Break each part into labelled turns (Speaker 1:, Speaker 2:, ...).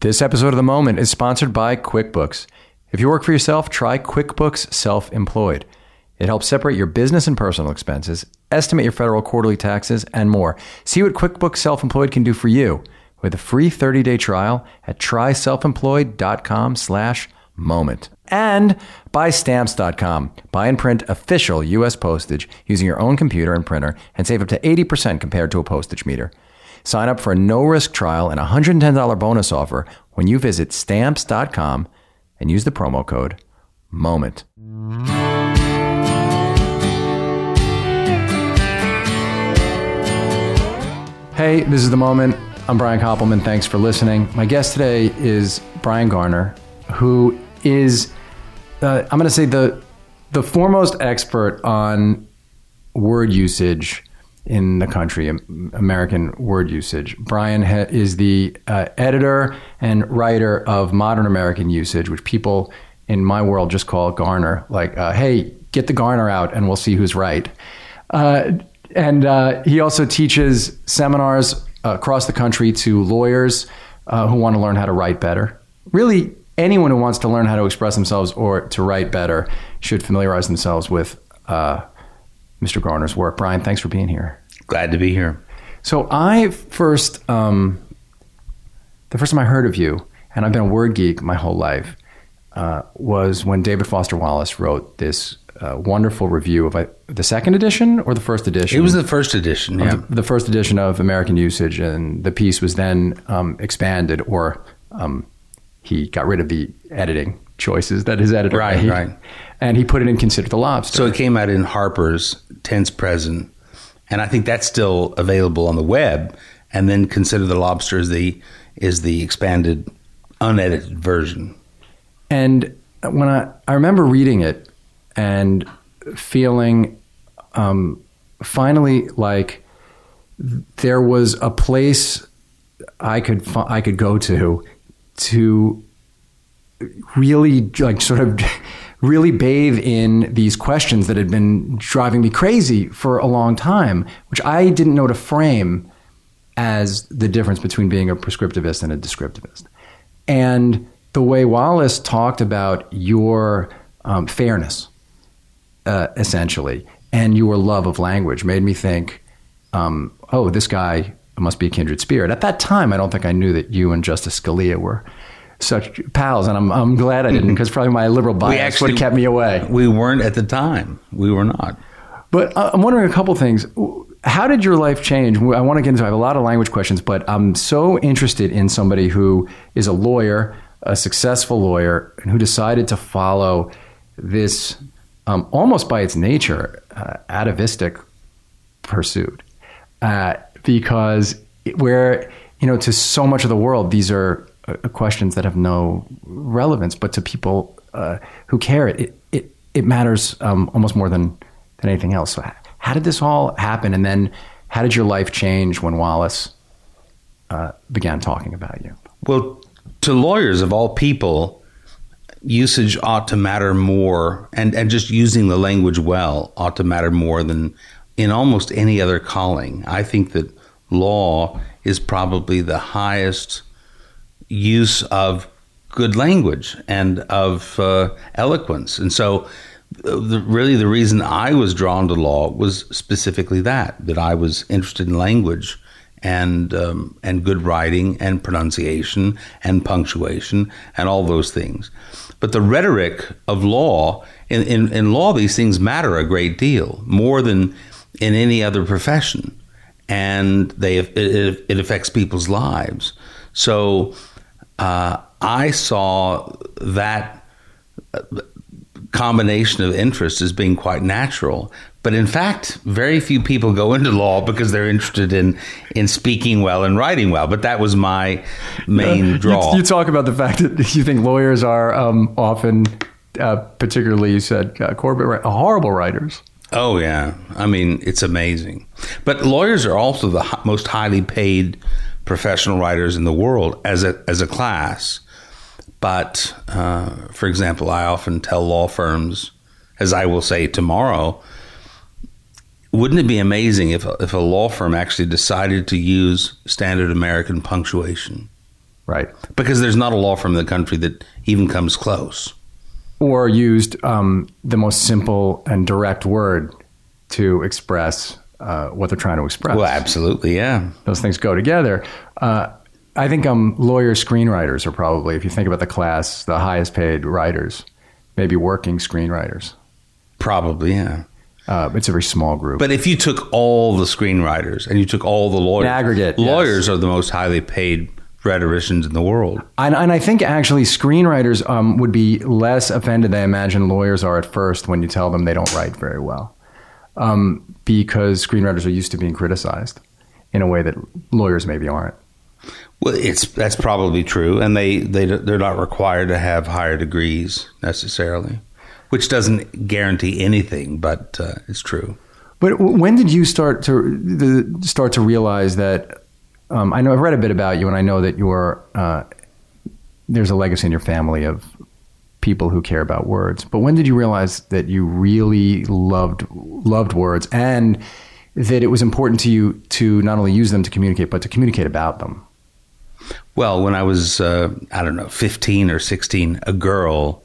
Speaker 1: This episode of The Moment is sponsored by QuickBooks. If you work for yourself, try QuickBooks Self Employed. It helps separate your business and personal expenses, estimate your federal quarterly taxes, and more. See what QuickBooks Self Employed can do for you with a free 30-day trial at tryselfemployed.com slash moment. And buy stamps.com. Buy and print official U.S. postage using your own computer and printer and save up to 80% compared to a postage meter. Sign up for a no-risk trial and a $110 bonus offer when you visit stamps.com and use the promo code MOMENT. Hey, this is The Moment. I'm Brian Koppelman. Thanks for listening. My guest today is Bryan Garner, who is, uh, I'm going to say, the, the foremost expert on word usage in the country, American word usage. Bryan is the uh, editor and writer of Modern American Usage, which people in my world just call Garner. Like, uh, hey, get the Garner out and we'll see who's right. Uh, and uh, he also teaches seminars uh, across the country to lawyers uh, who want to learn how to write better. Really, anyone who wants to learn how to express themselves or to write better should familiarize themselves with Mr. Garner's work. Bryan, thanks for being here.
Speaker 2: Glad to be here.
Speaker 1: So I first, um, the first time I heard of you, and I've been a word geek my whole life, uh, was when David Foster Wallace wrote this uh, wonderful review of uh, the second edition or the first edition.
Speaker 2: It was the first edition, yeah.
Speaker 1: The, the, first edition of American Usage, and the piece was then um, expanded, or um, he got rid of the editing choices that his editor
Speaker 2: right,
Speaker 1: made,
Speaker 2: right,
Speaker 1: and he put it in Consider the Lobster.
Speaker 2: So it came out in Harper's Tense Present, and I think that's still available on the web. And then Consider the Lobster is the is the expanded, unedited version.
Speaker 1: And when I I remember reading it and feeling um, finally like there was a place I could I could go to to really like sort of really bathe in these questions that had been driving me crazy for a long time, which I didn't know to frame as the difference between being a prescriptivist and a descriptivist. And the way Wallace talked about your um, fairness, uh, essentially, and your love of language made me think, um, oh, this guy must be a kindred spirit. At that time, I don't think I knew that you and Justice Scalia were such pals, and I'm, I'm glad I didn't because probably my liberal bias actually, would have kept me away.
Speaker 2: We weren't at the time. We were not.
Speaker 1: But uh, I'm wondering a couple things. How did your life change? I want to get into. I have a lot of language questions, but I'm so interested in somebody who is a lawyer, a successful lawyer, and who decided to follow this um, almost by its nature uh, atavistic pursuit, uh, because where you know to so much of the world these are uh, questions that have no relevance, but to people uh, who care, it it it matters um, almost more than than anything else. So, how did this all happen? And then, how did your life change when Wallace uh, began talking about you?
Speaker 2: Well, to lawyers of all people, usage ought to matter more, and and just using the language well ought to matter more than in almost any other calling. I think that law is probably the highest use of good language and of uh, eloquence. And so, uh, the, really, the reason I was drawn to law was specifically that that I was interested in language and um, and good writing and pronunciation and punctuation and all those things. But the rhetoric of law in, in, in law, these things matter a great deal more than in any other profession, and they it, it affects people's lives. So uh, I saw that combination of interests as being quite natural. But in fact, very few people go into law because they're interested in in speaking well and writing well. But that was my main draw.
Speaker 1: You, you talk about the fact that you think lawyers are um, often, uh, particularly you said, uh, corporate horrible writers.
Speaker 2: Oh yeah, I mean it's amazing. But lawyers are also the most highly paid professional writers in the world as a as a class. But uh, for example, I often tell law firms, as I will say tomorrow, wouldn't it be amazing if if a law firm actually decided to use standard American punctuation?
Speaker 1: Right.
Speaker 2: because there's not a law firm in the country that even comes close.
Speaker 1: Or used um, the most simple and direct word to express uh, what they're trying to express.
Speaker 2: Well, absolutely, yeah.
Speaker 1: Those things go together. Uh, I think um, lawyer screenwriters are probably, if you think about the class, the highest paid writers, maybe working screenwriters.
Speaker 2: Probably, yeah.
Speaker 1: Uh, it's a very small group.
Speaker 2: But if you took all the screenwriters and you took all the lawyers,
Speaker 1: In aggregate, yes.
Speaker 2: lawyers are the most highly paid rhetoricians in the world.
Speaker 1: And, and I think actually screenwriters um, would be less offended than I imagine lawyers are at first when you tell them they don't write very well. Um, because screenwriters are used to being criticized in a way that lawyers maybe aren't.
Speaker 2: Well, it's that's probably true, and they they they're not required to have higher degrees necessarily, which doesn't guarantee anything, but uh, it's true.
Speaker 1: But when did you start to the, start to realize that? Um, I know I've read a bit about you, and I know that you're uh, there's a legacy in your family of people who care about words. But when did you realize that you really loved loved words, and that it was important to you to not only use them to communicate, but to communicate about them?
Speaker 2: Well, when I was uh, I don't know fifteen or sixteen, a girl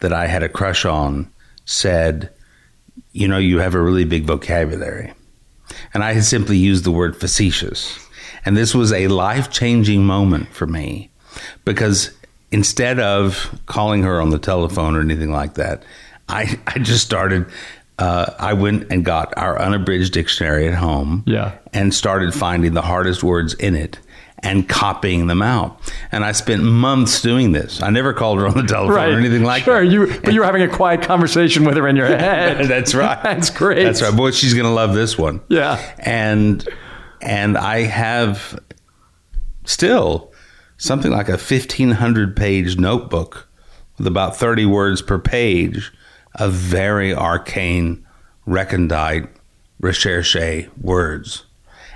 Speaker 2: that I had a crush on said, "You know, you have a really big vocabulary," and I had simply used the word facetious. And this was a life changing moment for me because instead of calling her on the telephone or anything like that, I, I just started. Uh, I went and got our unabridged dictionary at home
Speaker 1: Yeah.
Speaker 2: and started finding the hardest words in it and copying them out. And I spent months doing this. I never called her on the telephone or anything like
Speaker 1: sure,
Speaker 2: that.
Speaker 1: you but you were having a quiet conversation with her in your head.
Speaker 2: That's right.
Speaker 1: That's great.
Speaker 2: That's right. Boy, she's going to love this one.
Speaker 1: Yeah.
Speaker 2: And and I have still something like a 1500 page notebook with about 30 words per page of very arcane recondite recherche words.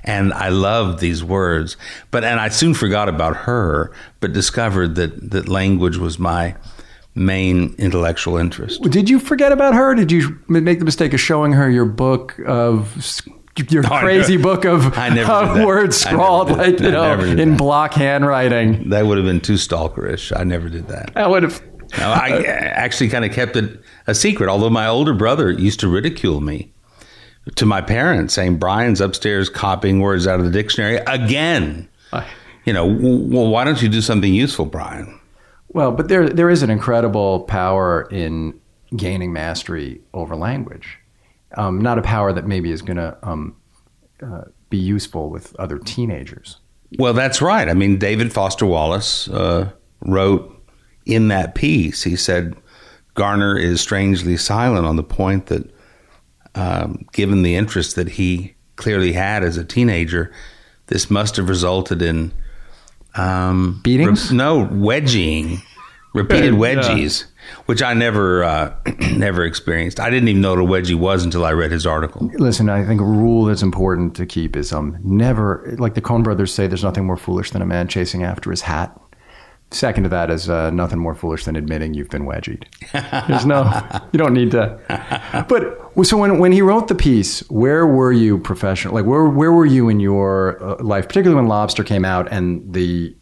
Speaker 2: And I loved these words, but and I soon forgot about her, but discovered that that language was my main intellectual interest.
Speaker 1: Did you forget about her? Did you make the mistake of showing her your book of your crazy book of,
Speaker 2: I never
Speaker 1: of
Speaker 2: did that.
Speaker 1: words scrawled like you know in
Speaker 2: that.
Speaker 1: block handwriting?
Speaker 2: That would have been too stalkerish. I never did that.
Speaker 1: I would have.
Speaker 2: No, I actually kind of kept it a secret, although my older brother used to ridicule me to my parents, saying, Bryan's upstairs copying words out of the dictionary again. You know, well, why don't you do something useful, Bryan?
Speaker 1: Well, but there there is an incredible power in gaining mastery over language. Um, not a power that maybe is going to um, uh, be useful with other teenagers.
Speaker 2: Well, that's right. I mean, David Foster Wallace uh, wrote in that piece, he said, Garner is strangely silent on the point that, um, given the interest that he clearly had as a teenager, this must have resulted in um,
Speaker 1: Beatings?
Speaker 2: re- no wedging, repeated
Speaker 1: Yeah.
Speaker 2: Which I never uh, never experienced. I didn't even know what a wedgie was until I read his article.
Speaker 1: Listen, I think a rule that's important to keep is um, never, like the Coen brothers say, there's nothing more foolish than a man chasing after his hat. Second to that is uh, nothing more foolish than admitting you've been wedgied. There's no, you don't need to. But so when, when he wrote the piece, where were you professional? Like where where were you in your uh, life, particularly when Lobster came out and the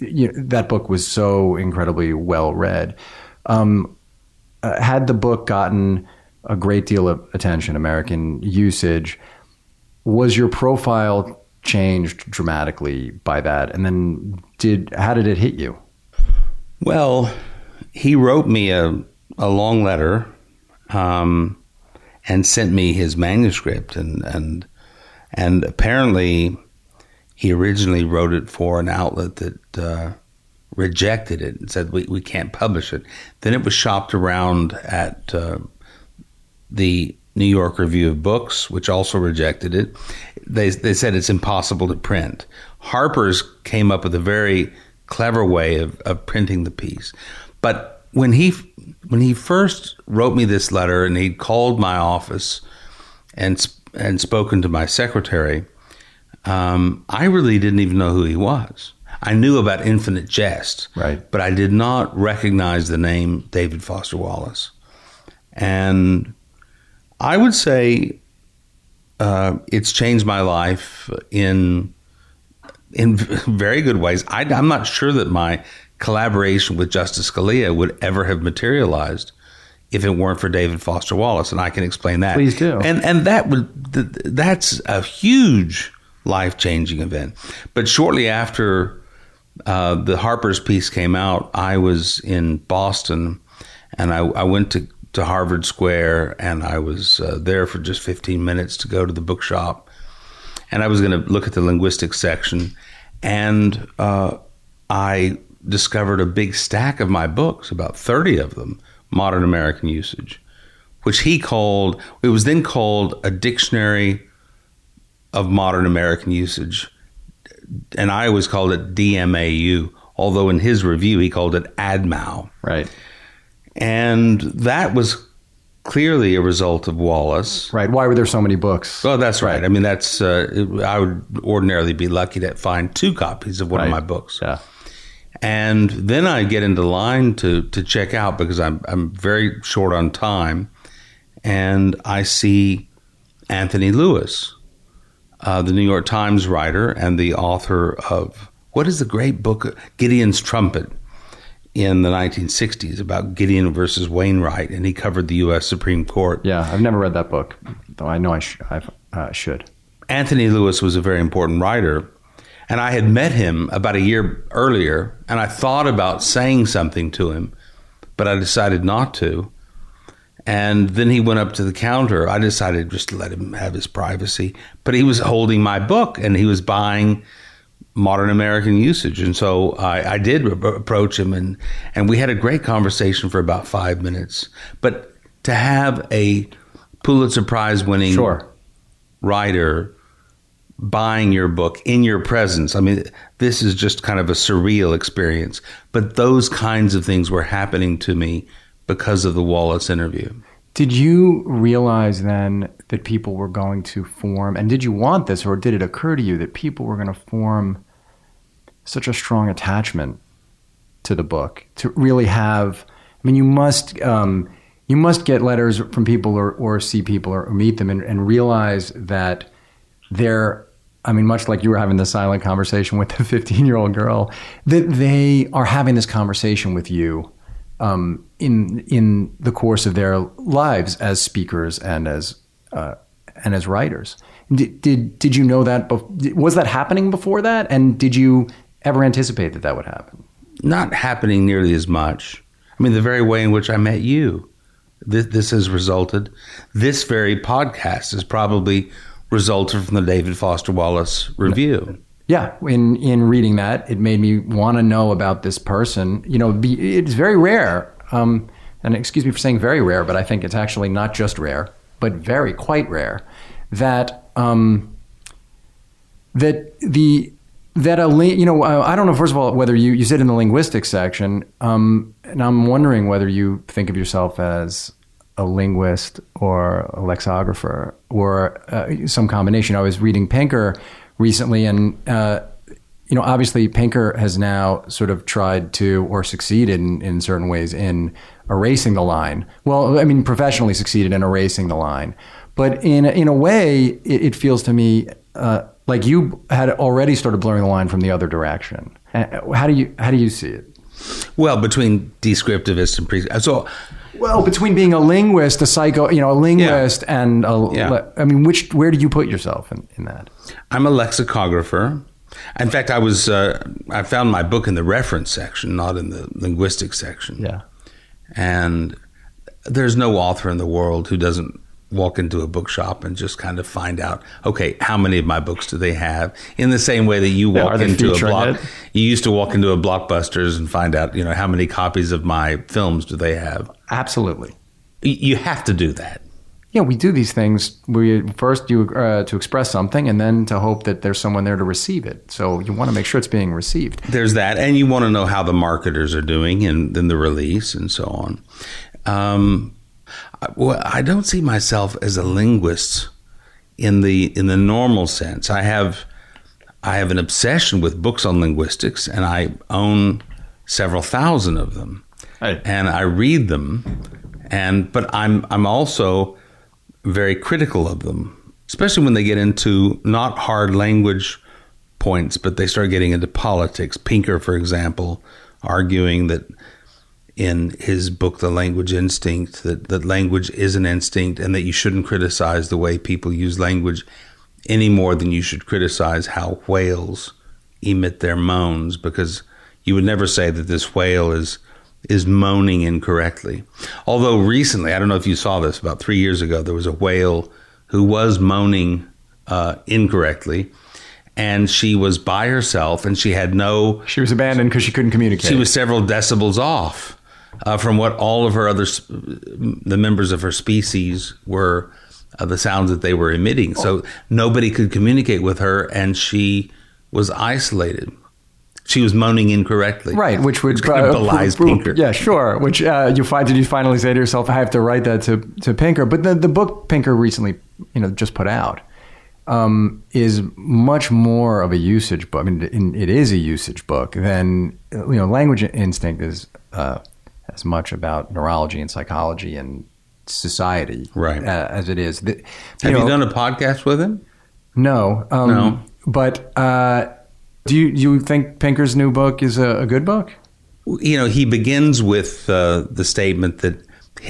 Speaker 1: you know, that book was so incredibly well read. Um, uh, had the book gotten a great deal of attention, American usage, was your profile changed dramatically by that? And then did how did it hit you?
Speaker 2: Well, he wrote me a, a long letter um, and sent me his manuscript, and and and apparently he originally wrote it for an outlet that uh, rejected it and said we, we can't publish it. Then it was shopped around at uh, the New York Review of Books, which also rejected it. They they said it's impossible to print. Harper's came up with a very clever way of, of printing the piece, but when he when he first wrote me this letter and he'd called my office and and spoken to my secretary, um, I really didn't even know who he was. I knew about Infinite Jest,
Speaker 1: Right.
Speaker 2: but I did not recognize the name David Foster Wallace. And I would say uh, it's changed my life in in very good ways. I, I'm not sure that my collaboration with Justice Scalia would ever have materialized if it weren't for David Foster Wallace, and I can explain that.
Speaker 1: Please do.
Speaker 2: And and that would that's a huge life changing event. But shortly after uh, the Harper's piece came out, I was in Boston, and I, I went to to Harvard Square, and I was uh, there for just 15 minutes to go to the bookshop, and I was going to look at the linguistics section, and uh, I discovered a big stack of my books, about 30 of them, modern American usage, which he called, it was then called a dictionary of modern American usage. And I always called it DMAU, although in his review he called it ADMAU.
Speaker 1: Right.
Speaker 2: And that was clearly a result of Wallace.
Speaker 1: Right. Why were there so many books?
Speaker 2: Oh, that's right. I mean, that's uh, I would ordinarily be lucky to find two copies of one
Speaker 1: Right.
Speaker 2: of my books.
Speaker 1: Yeah.
Speaker 2: And then I get into line to to check out because I'm I'm very short on time, and I see Anthony Lewis, uh, the New York Times writer and the author of what is the great book Gideon's Trumpet in the 1960s about Gideon versus Wainwright, and he covered the U.S. Supreme Court.
Speaker 1: Yeah. I've never read that book, though I know I sh- I've, uh, should.
Speaker 2: Anthony Lewis was a very important writer, and I had met him about a year earlier, and I thought about saying something to him, but I decided not to. And then he went up to the counter. I decided just to let him have his privacy, but he was holding my book and he was buying modern American usage, and so I, I did re- approach him, and and we had a great conversation for about five minutes. But to have a Pulitzer Prize winning
Speaker 1: Sure.
Speaker 2: writer buying your book in your presence. I mean, this is just kind of a surreal experience. But those kinds of things were happening to me because of the Wallace interview.
Speaker 1: Did you realize then that people were going to form, and did you want this, or did it occur to you that people were going to form such a strong attachment to the book to really have? I mean, you must um, you must get letters from people or, or see people or, meet them and, and realize that they're. I mean, much like you were having the silent conversation with the 15 year old girl, that they are having this conversation with you um, in in the course of their lives as speakers and as uh, and as writers. Did, did did you know that? bef- Was that happening before that? And did you ever anticipate that that would happen?
Speaker 2: Not happening nearly as much. I mean, the very way in which I met you, this, this has resulted. This very podcast has probably resulted from the David Foster Wallace review.
Speaker 1: Yeah, in in reading that, it made me want to know about this person. You know, be, it's very rare. Um, and excuse me for saying very rare, but I think it's actually not just rare, but very quite rare that um, that the that a you know uh, I don't know first of all whether you you sit in the linguistics section, um, and I'm wondering whether you think of yourself as a linguist or a lexicographer or uh, some combination. I was reading Pinker recently, and uh, you know, obviously Pinker has now sort of tried to or succeeded in, in certain ways in erasing the line. Well, I mean, professionally succeeded in erasing the line, but in in a way, it, it feels to me uh, like you had already started blurring the line from the other direction. Uh, How do you how do you see it?
Speaker 2: Well, between descriptivist and pre. So
Speaker 1: Well, between being a linguist, a psycho, you know, a linguist, and a,
Speaker 2: Yeah.
Speaker 1: I mean, which where do you put yourself in, in that?
Speaker 2: I'm a lexicographer. In fact, I was uh, I found my book in the reference section, not in the linguistics section.
Speaker 1: Yeah.
Speaker 2: And there's no author in the world who doesn't walk into a bookshop and just kind of find out, okay, how many of my books do they have? In the same way that you walk into a block,
Speaker 1: it?
Speaker 2: you used to walk into a blockbusters and find out, you know, how many copies of my films do they have?
Speaker 1: Absolutely.
Speaker 2: You have to do that.
Speaker 1: Yeah, we do these things. We first you uh, to express something, and then to hope that there's someone there to receive it. So you want to make sure it's being received.
Speaker 2: There's that, and you want to know how the marketers are doing, and then the release, and so on. Um, well, I don't see myself as a linguist in the in the normal sense. I have I have an obsession with books on linguistics, and I own several thousand of them, and I read them, and but I'm I'm also very critical of them, especially when they get into not hard language points, but they start getting into politics. Pinker, for example, arguing that in his book, The Language Instinct, that, that language is an instinct and that you shouldn't criticize the way people use language any more than you should criticize how whales emit their moans because you would never say that this whale is is moaning incorrectly. Although recently, I don't know if you saw this, about three years ago, there was a whale who was moaning uh, incorrectly, and she was by herself, and she had no.
Speaker 1: She was abandoned because she couldn't communicate.
Speaker 2: She was several decibels off uh, from what all of her other, the members of her species were, uh, the sounds that they were emitting. So nobody could communicate with her, and she was isolated. She was moaning incorrectly,
Speaker 1: right? Which would
Speaker 2: which kind of belies Pinker.
Speaker 1: Yeah, sure. Which uh, you find did you finally say to yourself, "I have to write that to to Pinker." But the the book Pinker recently, you know, just put out um, is much more of a usage book. I mean, it is a usage book than you know. Language instinct is uh, as much about neurology and psychology and society,
Speaker 2: right?
Speaker 1: Uh, as it is. The,
Speaker 2: you Have know, you done a podcast with him?
Speaker 1: No, um,
Speaker 2: no.
Speaker 1: But uh, do you you think Pinker's new book is a, a good book?
Speaker 2: You know, he begins with uh, the statement that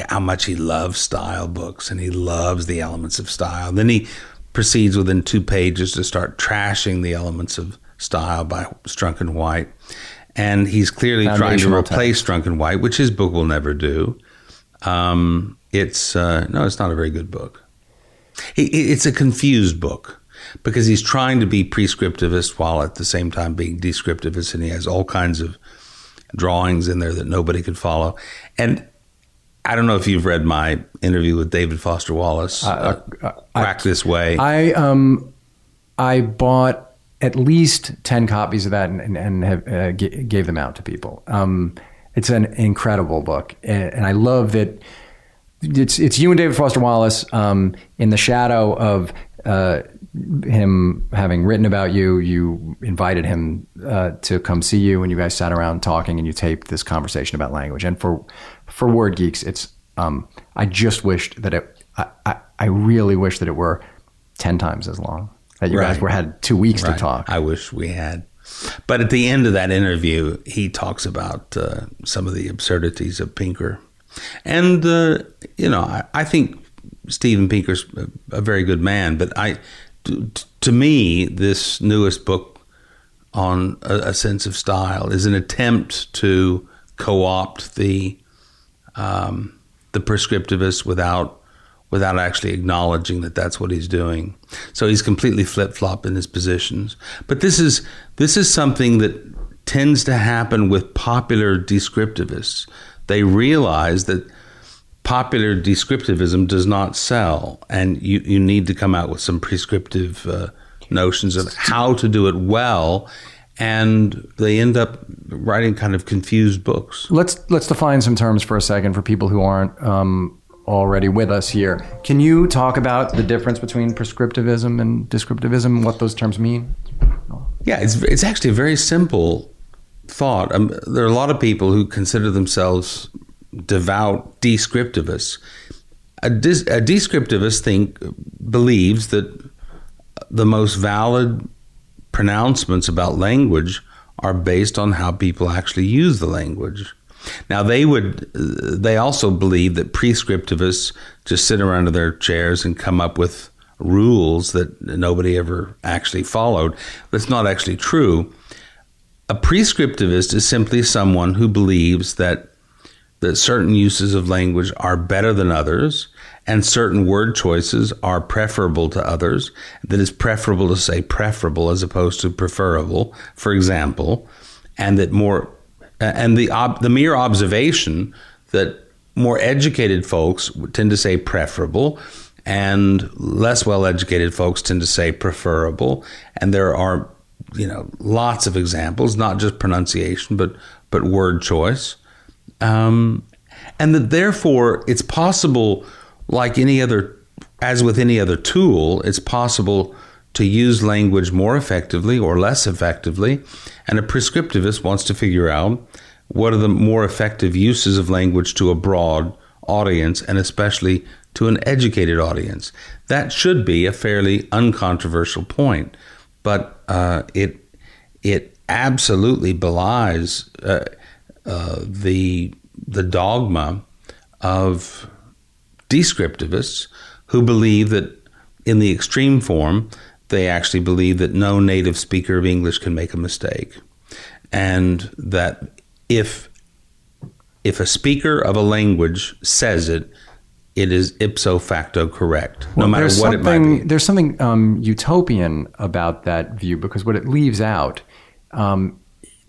Speaker 2: how much he loves style books and he loves the elements of style. Then he proceeds within two pages to start trashing the elements of style by Strunk and White. And he's clearly trying to replace Strunk and White, which his book will never do. Um, it's uh, no, it's not a very good book. it's a confused book because he's trying to be prescriptivist while at the same time being descriptivist, and he has all kinds of drawings in there that nobody could follow. And I don't know if you've read my interview with David Foster Wallace, uh, uh, Quack This Way.
Speaker 1: I um, I bought at least 10 copies of that and, and have, uh, g- gave them out to people. Um, it's an incredible book. And, and, I love that it's, it's you and David Foster Wallace um, in the shadow of uh, him having written about you. You invited him uh, to come see you, and you guys sat around talking, and you taped this conversation about language. And for for Word Geeks, it's um, I just wished that it. I, I, I really wish that it were ten times as long that you right. guys were had two weeks right. to talk.
Speaker 2: I wish we had. But at the end of that interview, he talks about uh, some of the absurdities of Pinker, and uh, you know, I, I, think Steven Pinker's a, a, very good man. But I, to, to me, this newest book on a, a, sense of style is an attempt to co-opt the um, the prescriptivist without without actually acknowledging that that's what he's doing. So he's completely flip flop in his positions. But this is this is something that tends to happen with popular descriptivists. They realize that popular descriptivism does not sell, and you, you need to come out with some prescriptive uh, notions of how to do it well. And they end up writing kind of confused books.
Speaker 1: Let's let's define some terms for a second for people who aren't um, already with us here. Can you talk about the difference between prescriptivism and descriptivism, and what those terms mean?
Speaker 2: Yeah, it's, it's actually a very simple thought. Um, there are a lot of people who consider themselves devout descriptivists. A, dis, a descriptivist think believes that the most valid pronouncements about language are based on how people actually use the language. Now they would, they also believe that prescriptivists just sit around in their chairs and come up with rules that nobody ever actually followed. That's not actually true. A prescriptivist is simply someone who believes that that certain uses of language are better than others and certain word choices are preferable to others that it's preferable to say preferable as opposed to preferable for example and that more and the ob- the mere observation that more educated folks tend to say preferable and less well educated folks tend to say preferable. And there are you know lots of examples not just pronunciation but but word choice. Um, and that therefore it's possible like any other as with any other tool it's possible to use language more effectively or less effectively and a prescriptivist wants to figure out what are the more effective uses of language to a broad audience and especially to an educated audience. That should be a fairly uncontroversial point, but uh, it it absolutely belies uh, uh, the the dogma of descriptivists who believe that in the extreme form they actually believe that no native speaker of English can make a mistake and that if if a speaker of a language says it it is ipso facto correct, no
Speaker 1: Well,
Speaker 2: matter
Speaker 1: there's
Speaker 2: what it might
Speaker 1: something-
Speaker 2: be.
Speaker 1: There's something um, utopian about that view because what it leaves out, um,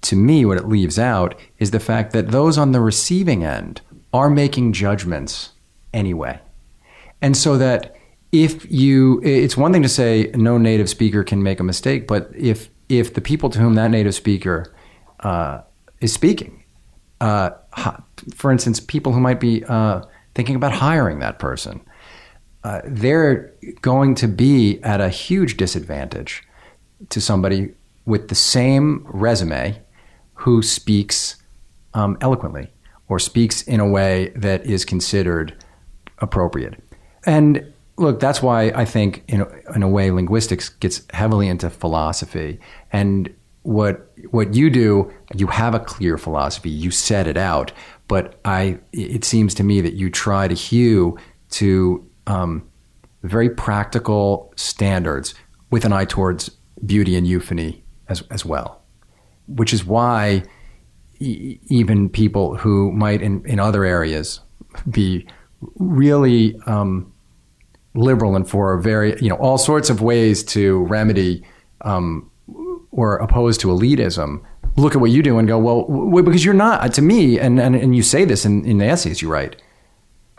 Speaker 1: to me, what it leaves out is the fact that those on the receiving end are making judgments anyway. And so that if you, it's one thing to say no native speaker can make a mistake, but if if the people to whom that native speaker uh, is speaking, uh, for instance, people who might be uh, thinking about hiring that person, uh, they're going to be at a huge disadvantage to somebody with the same resume who speaks um, eloquently or speaks in a way that is considered appropriate. And look, that's why I think, in a, in a way, linguistics gets heavily into philosophy. And what what you do, you have a clear philosophy. You set it out, but I it seems to me that you try to hew to um, very practical standards with an eye towards beauty and euphony as as well, which is why e- even people who might in, in other areas be really um, liberal and for very you know all sorts of ways to remedy um, or opposed to elitism look at what you do and go well w- because you're not to me and, and, and you say this in, in the essays you write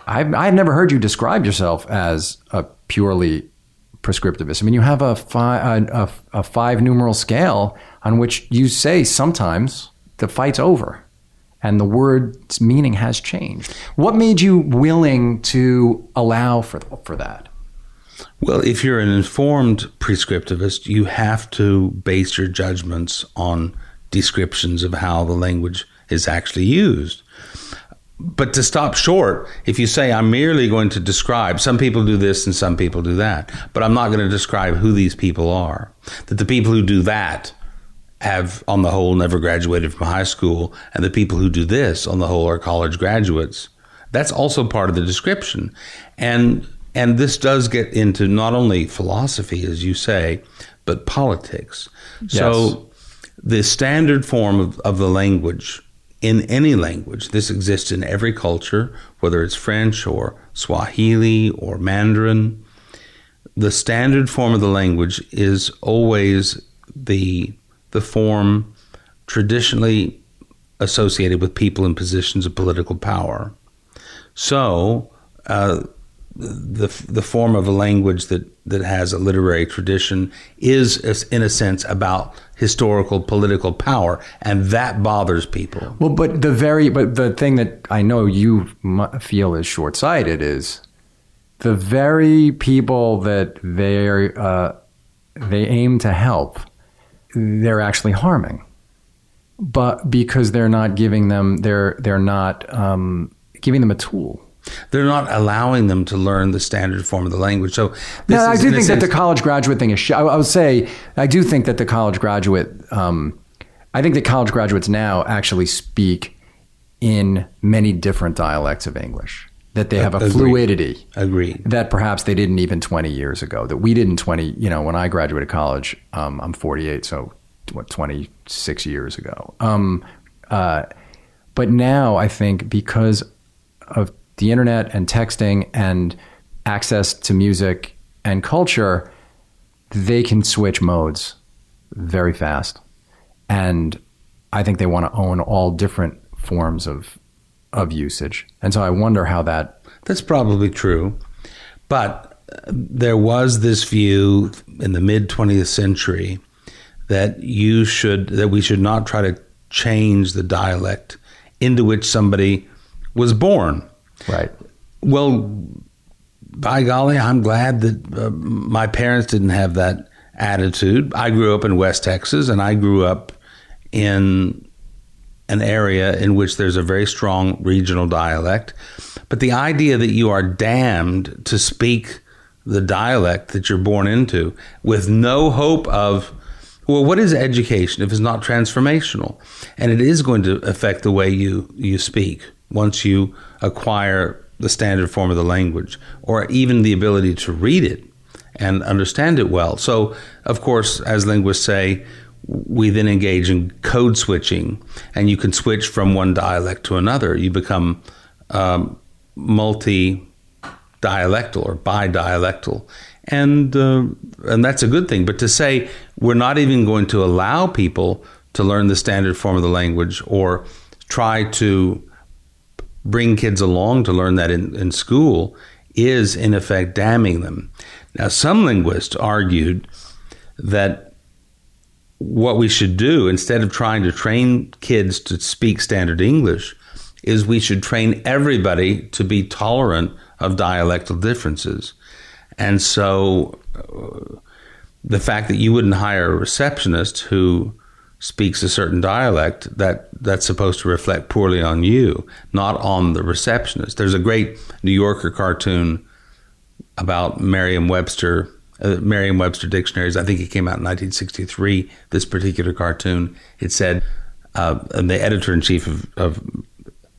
Speaker 1: I've, I've never heard you describe yourself as a purely prescriptivist. I mean, you have a, fi- a, a, a five numeral scale on which you say sometimes the fight's over and the word's meaning has changed. What made you willing to allow for, for that?
Speaker 2: Well, if you're an informed prescriptivist, you have to base your judgments on descriptions of how the language is actually used. But to stop short, if you say, I'm merely going to describe, some people do this and some people do that, but I'm not going to describe who these people are, that the people who do that have, on the whole, never graduated from high school, and the people who do this, on the whole, are college graduates. That's also part of the description. And and this does get into not only philosophy, as you say, but politics. So the standard form of, of the language in any language, this exists in every culture, whether it's French or Swahili or Mandarin. The standard form of the language is always the the form traditionally associated with people in positions of political power. So, uh, the the form of a language that that has a literary tradition is, in a sense about historical political power, and that bothers people.
Speaker 1: Well, but the very but the thing that I know you feel is short sighted is the very people that they uh, they aim to help, they're actually harming, but because they're not giving them they're they're not um, giving them a tool.
Speaker 2: They're not allowing them to learn the standard form of the language. So, this
Speaker 1: No, I do think that the college graduate thing is. Sh- I, I would say I do think that the college graduate. Um, I think that college graduates now actually speak in many different dialects of English. That they have a
Speaker 2: Agreed.
Speaker 1: fluidity
Speaker 2: Agreed.
Speaker 1: that perhaps they didn't even 20 years ago. That we didn't 20. You know, when I graduated college, um, I'm 48, so what 26 years ago. Um, uh, but now I think because of the internet and texting and access to music and culture, they can switch modes very fast. And I think they want to own all different forms of of usage. And so I wonder how that
Speaker 2: That's probably true. But uh, there was this view in the mid 20th century that you should that we should not try to change the dialect into which somebody was born.
Speaker 1: right.
Speaker 2: Well, by golly, I'm glad that uh, my parents didn't have that attitude. I grew up in West Texas and I grew up in an area in which there's a very strong regional dialect. But the idea that you are damned to speak the dialect that you're born into with no hope of Well, what is education if it's not transformational? And it is going to affect the way you, you speak once you acquire the standard form of the language or even the ability to read it and understand it well. So, of course, as linguists say, we then engage in code switching, and you can switch from one dialect to another. You become um, multi dialectal or bi-dialectal, and uh, and that's a good thing. But to say we're not even going to allow people to learn the standard form of the language or try to bring kids along to learn that in, in school is in effect damning them. Now, some linguists argued that what we should do instead of trying to train kids to speak standard English is we should train everybody to be tolerant of dialectal differences. And so uh, the fact that you wouldn't hire a receptionist who speaks a certain dialect that that's supposed to reflect poorly on you, not on the receptionist. There's a great New Yorker cartoon about Merriam-Webster, uh, Merriam-Webster dictionaries. I think it came out in 1963. This particular cartoon, it said, uh, and the editor in chief of, of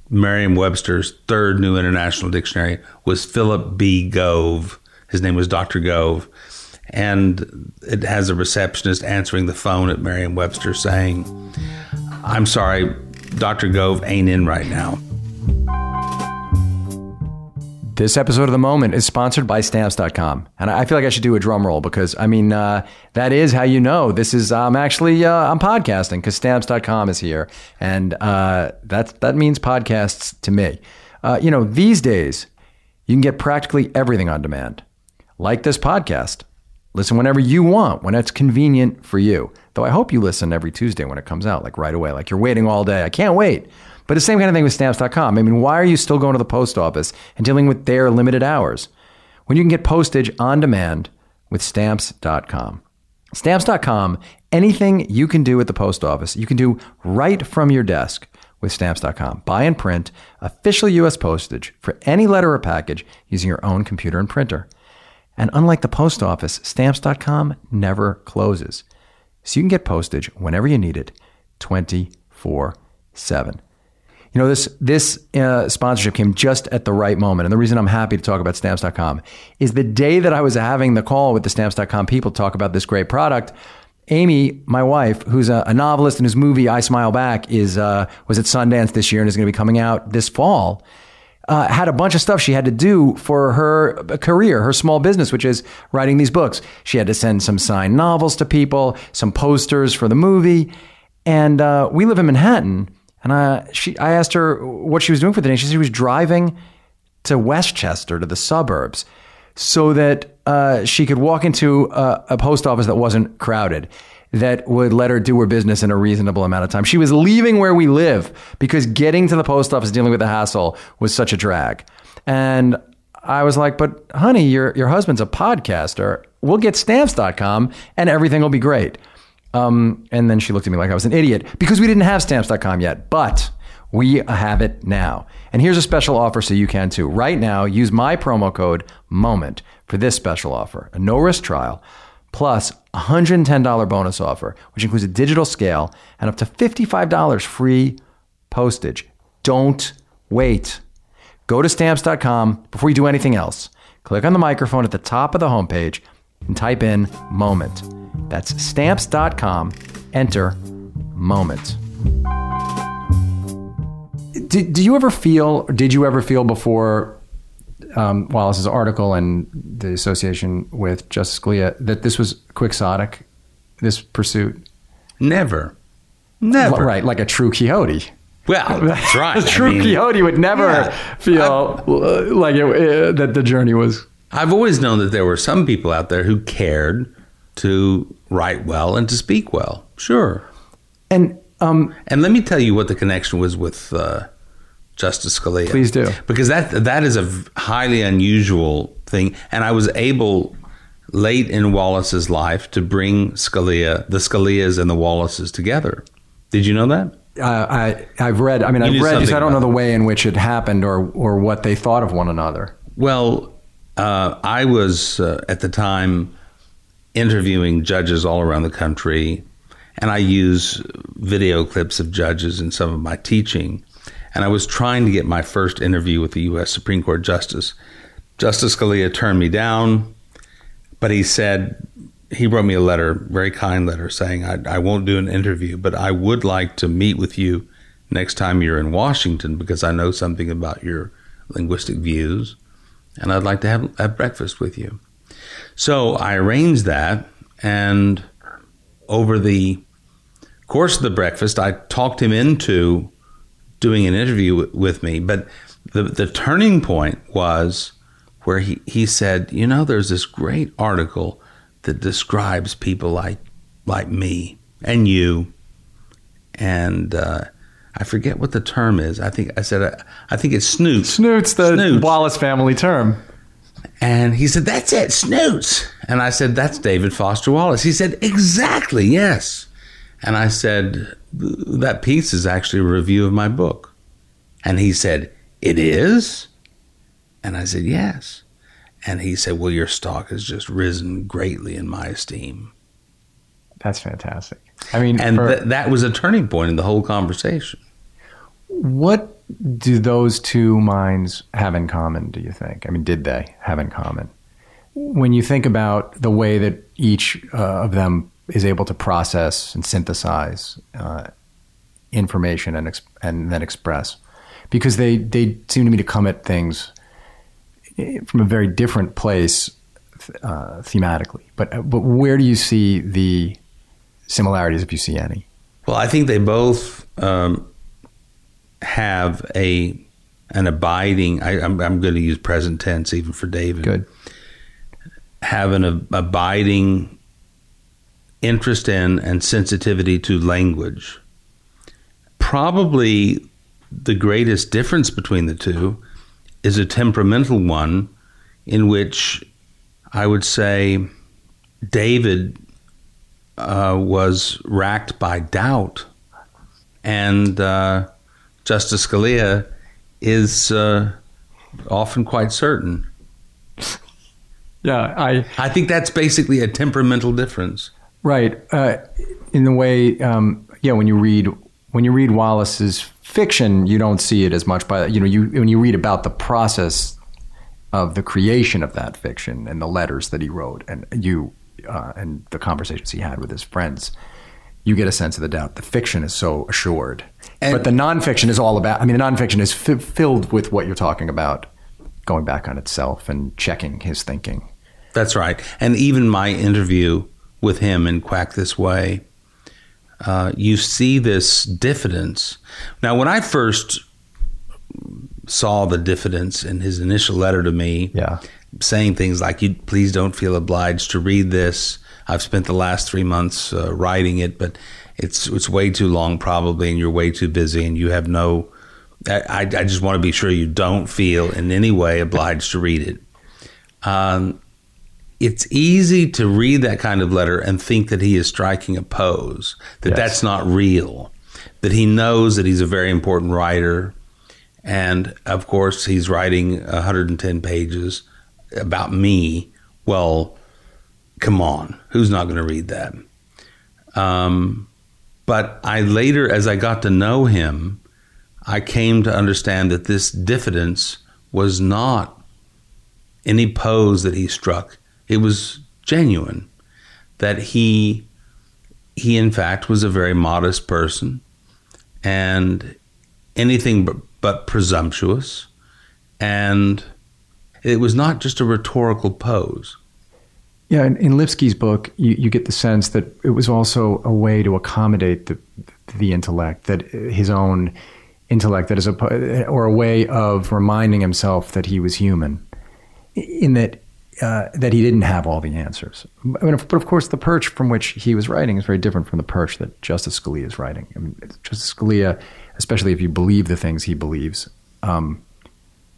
Speaker 2: Merriam-Webster's third New International Dictionary was Philip B. Gove. His name was Dr. Gove and it has a receptionist answering the phone at Merriam Webster saying, I'm sorry, Dr. Gove ain't in right now.
Speaker 1: This episode of The Moment is sponsored by Stamps.com. And I feel like I should do a drum roll because, I mean, uh, that is how you know this is, I'm actually, uh, I'm podcasting because Stamps.com is here. And uh, that, that means podcasts to me. Uh, you know, these days, you can get practically everything on demand, like this podcast. Listen whenever you want, when it's convenient for you. Though I hope you listen every Tuesday when it comes out, like right away, like you're waiting all day. I can't wait. But the same kind of thing with stamps.com. I mean, why are you still going to the post office and dealing with their limited hours when you can get postage on demand with stamps.com? Stamps.com, anything you can do at the post office, you can do right from your desk with stamps.com. Buy and print official US postage for any letter or package using your own computer and printer. And unlike the post office, stamps.com never closes. So you can get postage whenever you need it 24 7. You know, this, this uh, sponsorship came just at the right moment. And the reason I'm happy to talk about stamps.com is the day that I was having the call with the stamps.com people talk about this great product. Amy, my wife, who's a, a novelist and whose movie I Smile Back is uh, was at Sundance this year and is going to be coming out this fall uh, had a bunch of stuff she had to do for her career, her small business, which is writing these books. She had to send some signed novels to people, some posters for the movie. And uh, we live in Manhattan. And I, she, I asked her what she was doing for the day. She said she was driving to Westchester, to the suburbs, so that uh, she could walk into a, a post office that wasn't crowded that would let her do her business in a reasonable amount of time. She was leaving where we live because getting to the post office dealing with the hassle was such a drag. And I was like, but honey, your, your husband's a podcaster. We'll get stamps.com and everything will be great. Um, and then she looked at me like I was an idiot because we didn't have stamps.com yet, but we have it now. And here's a special offer so you can too. Right now, use my promo code MOMENT for this special offer a no risk trial plus $110 bonus offer, which includes a digital scale and up to $55 free postage. Don't wait. Go to stamps.com before you do anything else. Click on the microphone at the top of the homepage and type in moment. That's stamps.com. Enter moment. Did, do you ever feel, did you ever feel before um, Wallace's article and the association with Justice Scalia that this was quixotic, this pursuit?
Speaker 2: Never. Never.
Speaker 1: Right, like a true Quixote.
Speaker 2: Well, that's right.
Speaker 1: a true I mean, Quixote would never yeah, feel i like it, uh, that the journey was.
Speaker 2: I've always known that there were some people out there who cared to write well and to speak well. Sure.
Speaker 1: And um,
Speaker 2: and let me tell you what the connection was with uh, Justice Scalia.
Speaker 1: Please do.
Speaker 2: Because that that is a highly unusual thing and I was able late in Wallace's life to bring Scalia, the Scalias and the Wallaces together. Did you know that?
Speaker 1: Uh, I I've read. I mean, you I've read. I don't know the way in which it happened or or what they thought of one another.
Speaker 2: Well, uh, I was uh, at the time interviewing judges all around the country and I use video clips of judges in some of my teaching. And I was trying to get my first interview with the U.S. Supreme Court Justice. Justice Scalia turned me down, but he said, he wrote me a letter, very kind letter, saying, I, I won't do an interview, but I would like to meet with you next time you're in Washington because I know something about your linguistic views, and I'd like to have, have breakfast with you. So I arranged that, and over the course of the breakfast, I talked him into doing an interview with me. But the, the turning point was where he, he said, You know, there's this great article that describes people like, like me and you. And uh, I forget what the term is. I think I said, I, I think it's snoots.
Speaker 1: Snoots, the
Speaker 2: Snoots.
Speaker 1: Wallace family term.
Speaker 2: And he said, That's it, snoots. And I said, That's David Foster Wallace. He said, Exactly, yes. And I said, That piece is actually a review of my book. And he said, It is? And I said, Yes. And he said, Well, your stock has just risen greatly in my esteem.
Speaker 1: That's fantastic. I mean,
Speaker 2: And
Speaker 1: for-
Speaker 2: th- that was a turning point in the whole conversation.
Speaker 1: what do those two minds have in common, do you think? I mean, did they have in common? When you think about the way that each uh, of them is able to process and synthesize uh, information and, ex- and then express, because they, they seem to me to come at things eh, from a very different place uh, thematically. But, but where do you see the similarities, if you see any?
Speaker 2: Well, I think they both um, have a an abiding. I, I'm, I'm going to use present tense even for David.
Speaker 1: Good.
Speaker 2: Have an ab- abiding interest in and sensitivity to language. Probably the greatest difference between the two is a temperamental one, in which I would say David uh, was racked by doubt, and uh, Justice Scalia is uh, often quite certain.
Speaker 1: Yeah, I
Speaker 2: I think that's basically a temperamental difference.
Speaker 1: Right. Uh, in the way, um, yeah, when you read when you read Wallace's fiction, you don't see it as much. By you know, you when you read about the process of the creation of that fiction and the letters that he wrote, and you uh, and the conversations he had with his friends, you get a sense of the doubt. The fiction is so assured,
Speaker 2: And-
Speaker 1: but the nonfiction is all about. I mean, the nonfiction is f- filled with what you're talking about, going back on itself and checking his thinking.
Speaker 2: That's right. And even my interview with him in Quack This Way, uh, you see this diffidence. Now, when I first saw the diffidence in his initial letter to me,
Speaker 1: Yeah.
Speaker 2: saying things like, "You please don't feel obliged to read this. I've spent the last three months uh, writing it, but it's it's way too long, probably, and you're way too busy, and you have no. I, I just want to be sure you don't feel in any way obliged to read it. Um, it's easy to read that kind of letter and think that he is striking a pose, that
Speaker 1: Yes.
Speaker 2: that's not real, that he knows that he's a very important writer. And of course, he's writing 110 pages about me. Well, come on, who's not going to read that? Um, but I later, as I got to know him, I came to understand that this diffidence was not any pose that he struck. It was genuine. That he, he in fact was a very modest person, and anything but, but presumptuous, and it was not just a rhetorical pose.
Speaker 1: Yeah, in, in Lipsky's book, you, you get the sense that it was also a way to accommodate the the intellect, that his own intellect, that is a or a way of reminding himself that he was human, in that uh, that he didn't have all the answers. I mean, but of course, the perch from which he was writing is very different from the perch that Justice Scalia is writing. I mean, Justice Scalia, especially if you believe the things he believes, um,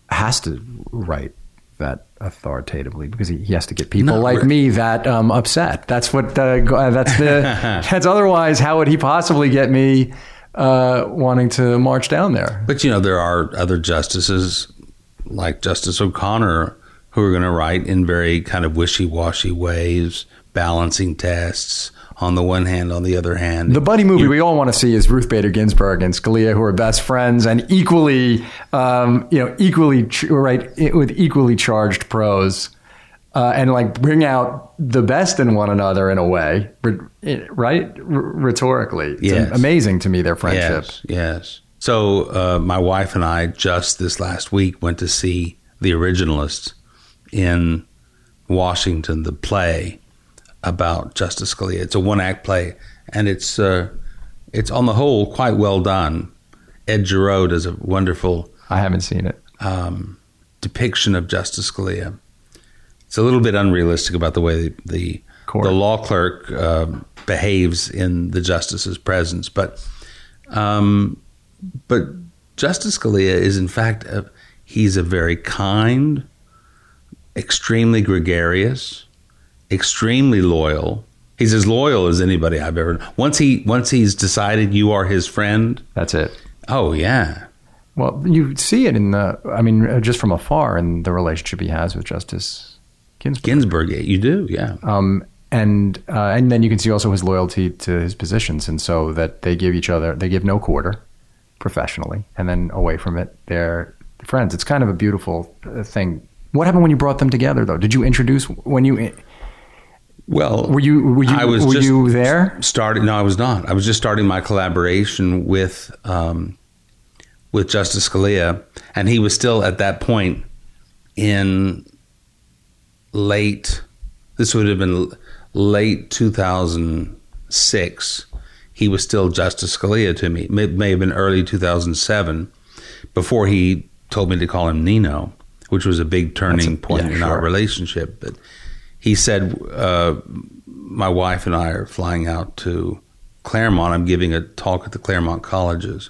Speaker 1: has to write that authoritatively because he, he has to get people like me that um, upset. That's what uh, that's the that's otherwise how would he possibly get me uh, wanting to march down there?
Speaker 2: But you know, there are other justices like Justice O'Connor who are going to write in very kind of wishy-washy ways, balancing tests, on the one hand, on the other hand.
Speaker 1: The buddy movie we all want to see is Ruth Bader Ginsburg and Scalia, who are best friends and equally, um, you know, equally right with equally charged pros, uh, and like bring out the best in one another in a way, right? Rhetorically, it's
Speaker 2: Yes.
Speaker 1: amazing to me their friendship.
Speaker 2: Yes, yes. So uh, my wife and I just this last week went to see The Originalists in Washington, the play about Justice Scalia. It's a one act play, and it's uh, it's on the whole quite well done. Ed Gero does a wonderful
Speaker 1: I haven't seen it.
Speaker 2: um, depiction of Justice Scalia. It's a little bit unrealistic about the way the the, the law clerk um behaves in the justice's presence, but um, but Justice Scalia is in fact a, he's a very kind, extremely gregarious, extremely loyal. He's as loyal as anybody I've ever. Once he once he's decided you are his friend.
Speaker 1: That's it.
Speaker 2: Oh yeah,
Speaker 1: Well, you see it in the, I mean, uh, just from afar in the relationship he has with Justice Ginsburg.
Speaker 2: Ginsburg. You do, yeah.
Speaker 1: Um, and uh, and then you can see also his loyalty to his positions, and so that they give each other, they give no quarter professionally, and then away from it, they're friends. It's kind of a beautiful uh, thing. What happened when you brought them together, though? Did you introduce when you
Speaker 2: Well,
Speaker 1: were you were you
Speaker 2: I was
Speaker 1: were you there?
Speaker 2: Starting? No, I was not. I was just starting my collaboration with um, with Justice Scalia, and he was still at that point in late. This would have been late two thousand six. He was still Justice Scalia to me. May, may have been early two thousand seven, before he told me to call him Nino, which was a big turning
Speaker 1: a-
Speaker 2: point
Speaker 1: yeah,
Speaker 2: in our relationship. But he said, uh, "My wife and I are flying out to Claremont. I'm giving a talk at the Claremont colleges,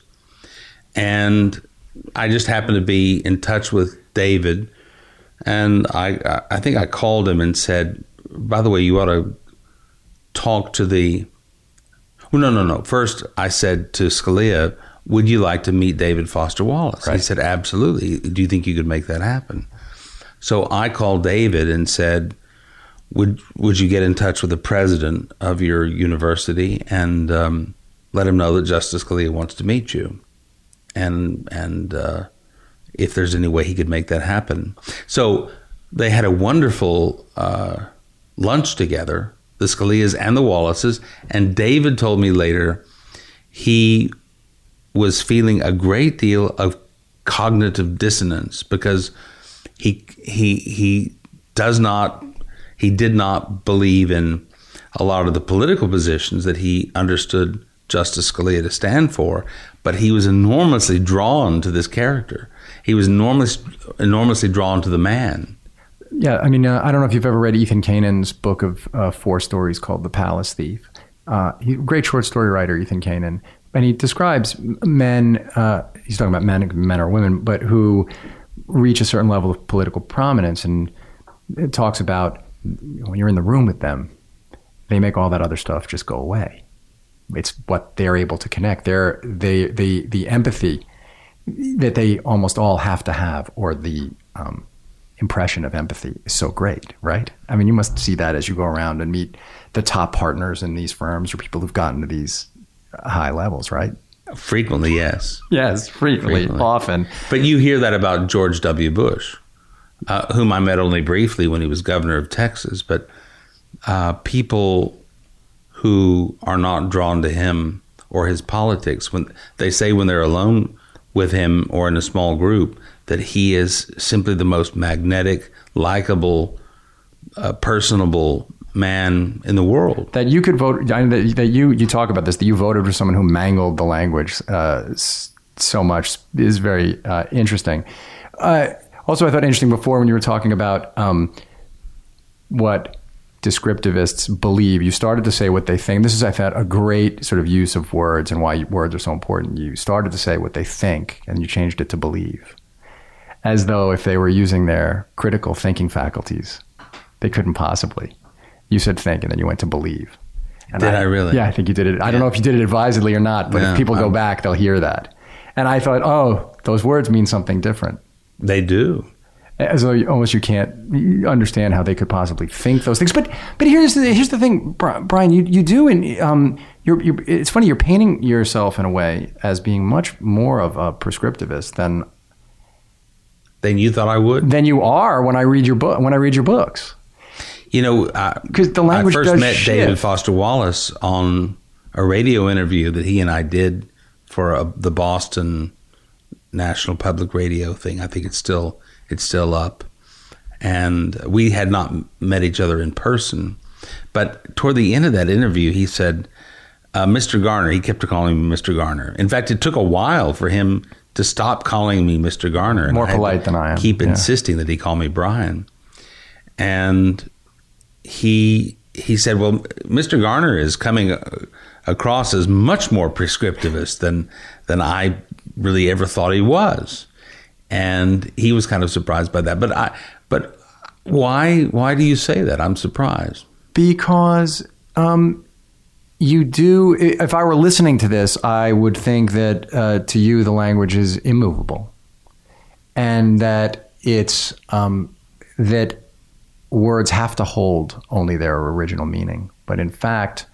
Speaker 2: and I just happened to be in touch with David, and I I think I called him and said, by the way, you ought to talk to the. Well, no, no, no. First, I said to Scalia, "Would you like to meet David Foster Wallace?" He
Speaker 1: Right.
Speaker 2: said, "Absolutely. Do you think you could make that happen?" So I called David and said, "Would would you get in touch with the president of your university and um, let him know that Justice Scalia wants to meet you, and and uh, if there's any way he could make that happen?" So they had a wonderful uh, lunch together, the Scalias and the Wallaces, and David told me later he was feeling a great deal of cognitive dissonance because he he he does not he did not believe in a lot of the political positions that he understood Justice Scalia to stand for, but he was enormously drawn to this character. He was enormous, enormously drawn to the man.
Speaker 1: Yeah, I mean, uh, I don't know if you've ever read Ethan Canin's book of uh, four stories called The Palace Thief. Uh, he, great short story writer, Ethan Kanan, and he describes men. Uh, he's talking about men, men or women, but who reach a certain level of political prominence, and it talks about when you're in the room with them, they make all that other stuff just go away. It's what they're able to connect. They're they the the empathy that they almost all have to have, or the um, impression of empathy is so great, right? I mean, you must see that as you go around and meet the top partners in these firms or people who've gotten to these high levels, right?
Speaker 2: Frequently, yes.
Speaker 1: Yes, frequently,
Speaker 2: Frequently.
Speaker 1: often.
Speaker 2: But you hear that about George W. Bush, uh, whom I met only briefly when he was governor of Texas. But uh, people who are not drawn to him or his politics, when they say when they're alone with him or in a small group, that he is simply the most magnetic, likable, uh, personable man in the world.
Speaker 1: That you could vote. That you you talk about this. That you voted for someone who mangled the language uh, so much is very uh, interesting. Uh, also, I thought interesting before when you were talking about um, what descriptivists believe. You started to say what they think. This is, I thought, a great sort of use of words and why words are so important. You started to say what they think, and you changed it to believe, as though if they were using their critical thinking faculties, they couldn't possibly. You said think, and then you went to believe. And
Speaker 2: Did I really?
Speaker 1: Yeah, I think you did it. I don't know if you did it advisedly or not, but
Speaker 2: No,
Speaker 1: if people go back, they'll hear that. And I thought, oh, those words mean something different.
Speaker 2: They do.
Speaker 1: as though you, almost you can't understand how they could possibly think those things. But but here's the here's the thing, Brian. You you do, and um, you're, you're, it's funny. You're painting yourself in a way as being much more of a prescriptivist than
Speaker 2: than you thought I would.
Speaker 1: Than you are when I read your book. When I read your books.
Speaker 2: You know,
Speaker 1: because the language
Speaker 2: I first met
Speaker 1: shift.
Speaker 2: David Foster Wallace on a radio interview that he and I did for a, the Boston National Public Radio thing. I think it's still it's still up, and we had not met each other in person. But toward the end of that interview, he said, uh, "Mr. Garner." He kept calling me Mr. Garner. In fact, it took a while for him to stop calling me Mr. Garner.
Speaker 1: More polite than I am.
Speaker 2: Keep yeah. insisting that he call me Brian, and he he said, "Well, Mr. Garner is coming across as much more prescriptivist than than I really ever thought he was." And he was kind of surprised by that. But I but why why do you say that? I'm surprised.
Speaker 1: Because um, you do if I were listening to this, I would think that uh, to you the language is immovable. And that it's um, that words have to hold only their original meaning. But in fact,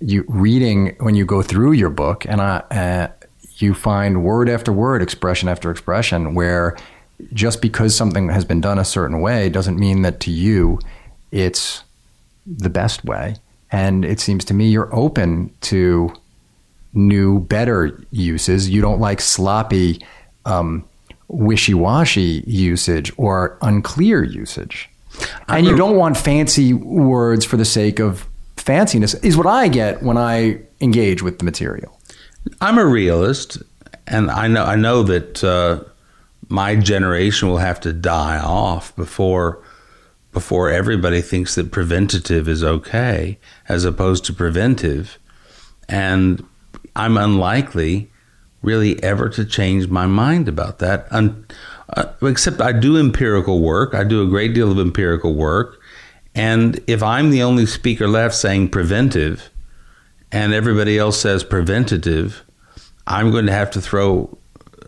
Speaker 1: you reading when you go through your book, and I, uh, you find word after word, expression after expression, where just because something has been done a certain way doesn't mean that to you it's the best way. And it seems to me you're open to new, better uses. You don't like sloppy, um, wishy washy usage or unclear usage and you don't want fancy words for the sake of fanciness is what i get when i engage with the material
Speaker 2: i'm a realist and i know i know that uh, my generation will have to die off before before everybody thinks that preventative is okay as opposed to preventive and i'm unlikely really ever to change my mind about that uh, except I do empirical work. I do a great deal of empirical work. And if I'm the only speaker left saying preventive and everybody else says preventative, I'm going to have to throw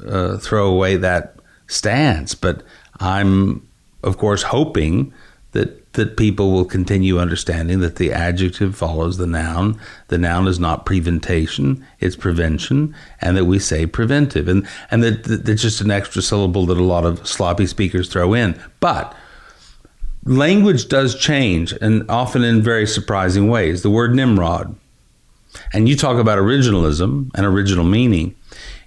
Speaker 2: uh, throw away that stance. But I'm, of course, hoping that that people will continue understanding that the adjective follows the noun. The noun is not preventation, it's prevention, and that we say preventive. And, and that, that that's just an extra syllable that a lot of sloppy speakers throw in. But language does change, and often in very surprising ways. The word Nimrod, and you talk about originalism and original meaning.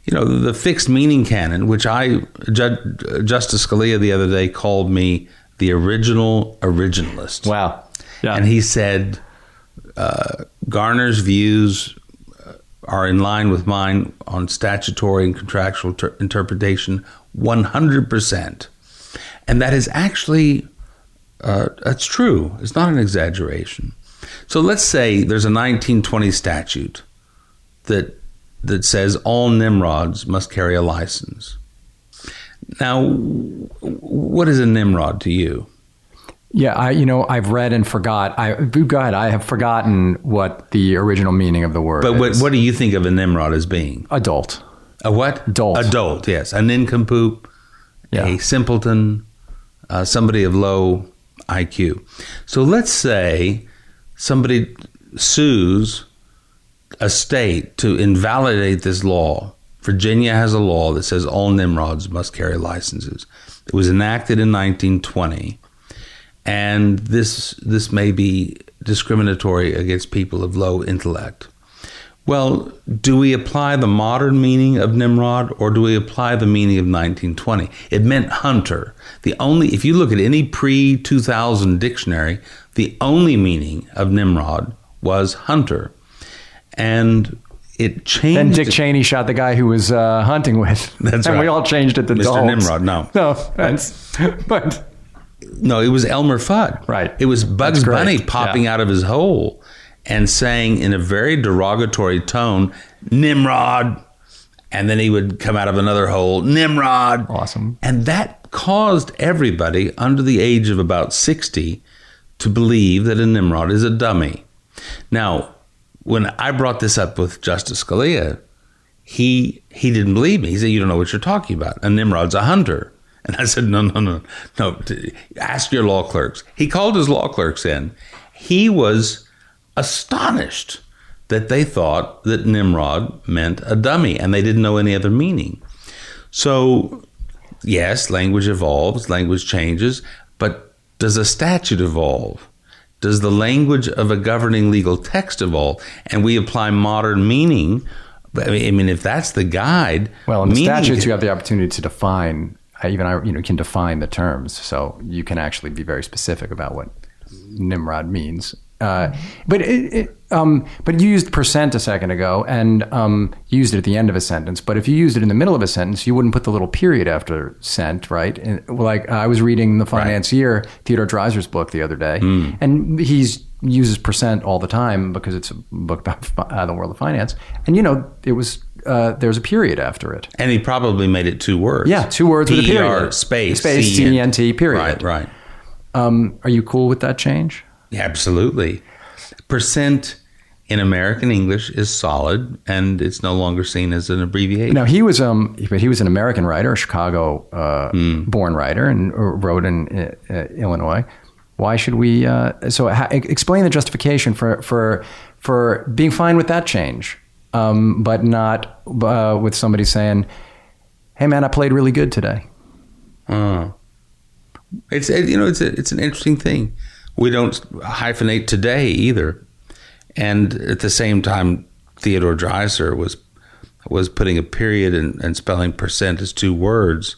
Speaker 2: You know, the fixed meaning canon, which I, Justice Scalia the other day called me the original originalist.
Speaker 1: Wow.
Speaker 2: Yeah. And he said uh, Garner's views uh, are in line with mine on statutory and contractual ter- interpretation 100%. And that is actually, uh, that's true. It's not an exaggeration. So let's say there's a 1920 statute that, that says all Nimrods must carry a license. Now, what is a Nimrod to you?
Speaker 1: Yeah, I you know I've read and forgot. I go ahead. I have forgotten what the original meaning of the word.
Speaker 2: But
Speaker 1: what,
Speaker 2: what do you think of a Nimrod as being?
Speaker 1: Adult.
Speaker 2: A what?
Speaker 1: Adult.
Speaker 2: Adult. Yes, a nincompoop, yeah. a simpleton, uh, somebody of low IQ. So let's say somebody sues a state to invalidate this law Virginia has a law that says all Nimrods must carry licenses. It was enacted in 1920, and this this may be discriminatory against people of low intellect. Well, do we apply the modern meaning of Nimrod or do we apply the meaning of 1920? It meant hunter. The only if you look at any pre-2000 dictionary, the only meaning of Nimrod was hunter. And it changed.
Speaker 1: Then Dick Cheney shot the guy who was uh, hunting with.
Speaker 2: That's
Speaker 1: and
Speaker 2: right.
Speaker 1: we all changed it to
Speaker 2: Mr.
Speaker 1: Dogs.
Speaker 2: Nimrod. No,
Speaker 1: no, that's but
Speaker 2: no. It was Elmer Fudd.
Speaker 1: Right.
Speaker 2: It was Bugs Bunny popping yeah. out of his hole and saying in a very derogatory tone, "Nimrod," and then he would come out of another hole, "Nimrod."
Speaker 1: Awesome.
Speaker 2: And that caused everybody under the age of about sixty to believe that a Nimrod is a dummy. Now, when I brought this up with Justice Scalia, he he didn't believe me. He said, "You don't know what you're talking about. A Nimrod's a hunter." And I said, no, no, no, no. Ask your law clerks. He called his law clerks in. He was astonished that they thought that Nimrod meant a dummy and they didn't know any other meaning. So, yes, language evolves, language changes, but does a statute evolve? Does the language of a governing legal text evolve? And we apply modern meaning. I mean, if that's the guide,
Speaker 1: Well, in the statutes, you have the opportunity to define. uh, Even I, you know, can define the terms, so you can actually be very specific about what Nimrod means. Uh, but it, it, um, but you used percent a second ago, and um, used it at the end of a sentence. But if you used it in the middle of a sentence, you wouldn't put the little period after cent, right? And, like I was reading the Financier, Theodore Dreiser's book the other day, and he's uses percent all the time because it's a book about uh, the world of finance. And you know, it was uh, there's a period after it.
Speaker 2: and he probably made it two words.
Speaker 1: Yeah, two words with a period.
Speaker 2: space
Speaker 1: Space, C-E-N-T, period.
Speaker 2: Right, right.
Speaker 1: Um, are you cool with that change?
Speaker 2: Absolutely. Percent in American English is solid, and it's no longer seen as an abbreviation.
Speaker 1: Now he was um, but he was an American writer, a Chicago-born writer, and uh, wrote in uh, uh, Illinois. Why should we? Uh, so ha- explain the justification for for for being fine with that change, um, but not uh, with somebody saying, "Hey, man, I played really good today."
Speaker 2: Uh, it's it, you know it's a, it's an interesting thing. We don't hyphenate today either, and at the same time, Theodore Dreiser was was putting a period and, and spelling percent as two words.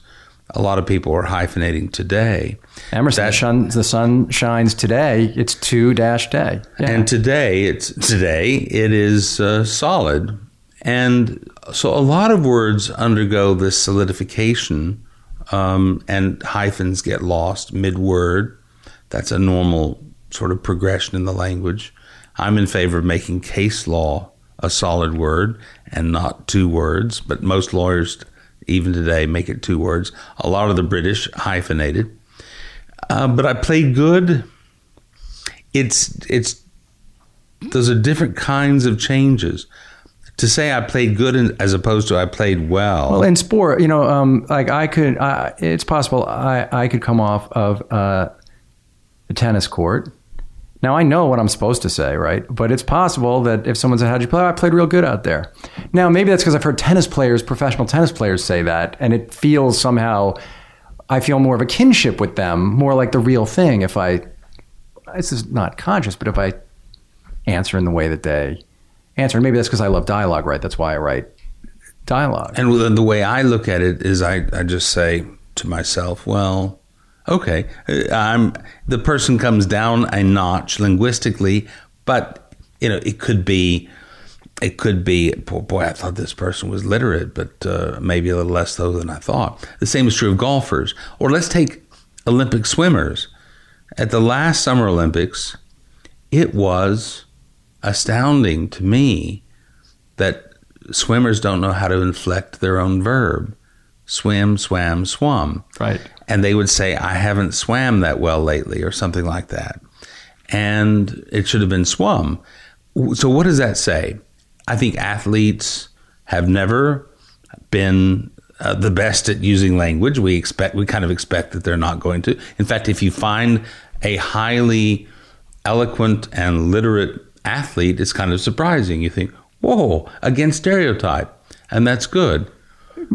Speaker 2: A lot of people are hyphenating today.
Speaker 1: Emerson,
Speaker 2: That-
Speaker 1: the, sun, the sun shines today. It's two dash day. Yeah.
Speaker 2: And today, it's today it is uh, solid, and so a lot of words undergo this solidification, um, and hyphens get lost mid word. That's a normal sort of progression in the language. I'm in favor of making case law a solid word and not two words, but most lawyers, even today, make it two words. A lot of the British hyphenated. Uh, but I played good. It's it's those are different kinds of changes. To say I played good in, as opposed to I played well.
Speaker 1: Well, in sport, you know, um, like I could, I, it's possible I, I could come off of uh, a tennis court. Now I know what I'm supposed to say, right? But it's possible that if someone said, "How'd you play?" I played real good out there. Now maybe that's because I've heard tennis players, professional tennis players, say that, and it feels somehow I feel more of a kinship with them, more like the real thing. If I, this is not conscious, but if I answer in the way that they answer, maybe that's because I love dialogue, right? That's why I write dialogue.
Speaker 2: And the way I look at it is, I, I just say to myself, well, okay, uh, I'm the person comes down a notch linguistically, but you know, it could be, it could be, boy, boy I thought this person was literate, but uh, maybe a little less so than I thought. The same is true of golfers. Or let's take Olympic swimmers. At the last Summer Olympics, it was astounding to me that swimmers don't know how to inflect their own verb. Swim, swam, swum.
Speaker 1: Right.
Speaker 2: And they would say, I haven't swam that well lately, or something like that. And it should have been swum. So, what does that say? I think athletes have never been uh, the best at using language. We expect, we kind of expect that they're not going to. In fact, if you find a highly eloquent and literate athlete, it's kind of surprising. You think, whoa, against stereotype. And that's good.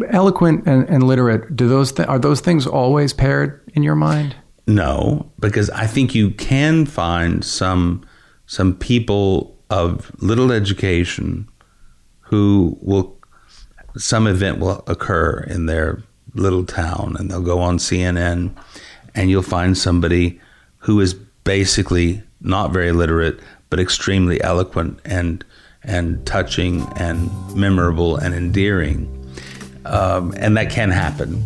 Speaker 1: Eloquent and, and literate. Do those th- are those things always paired in your mind?
Speaker 2: No, because I think you can find some some people of little education who will some event will occur in their little town and they'll go on CNN and you'll find somebody who is basically not very literate but extremely eloquent and and touching and memorable and endearing um, and that can happen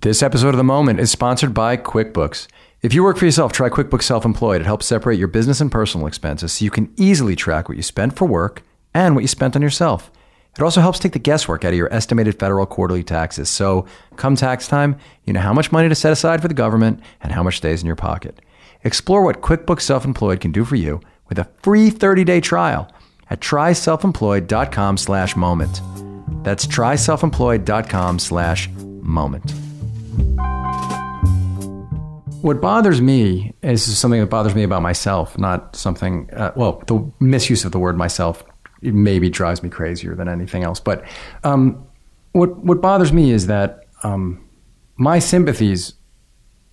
Speaker 1: This episode of The Moment is sponsored by QuickBooks. If you work for yourself, try QuickBooks Self Employed. It helps separate your business and personal expenses so you can easily track what you spent for work and what you spent on yourself. It also helps take the guesswork out of your estimated federal quarterly taxes. So, come tax time, you know how much money to set aside for the government and how much stays in your pocket. Explore what QuickBooks Self Employed can do for you with a free 30-day trial at tryselfemployed.com slash moment. That's tryselfemployed.com slash moment. What bothers me is something that bothers me about myself, not something, uh, well, the misuse of the word myself maybe drives me crazier than anything else. But um, what, what bothers me is that um, my sympathies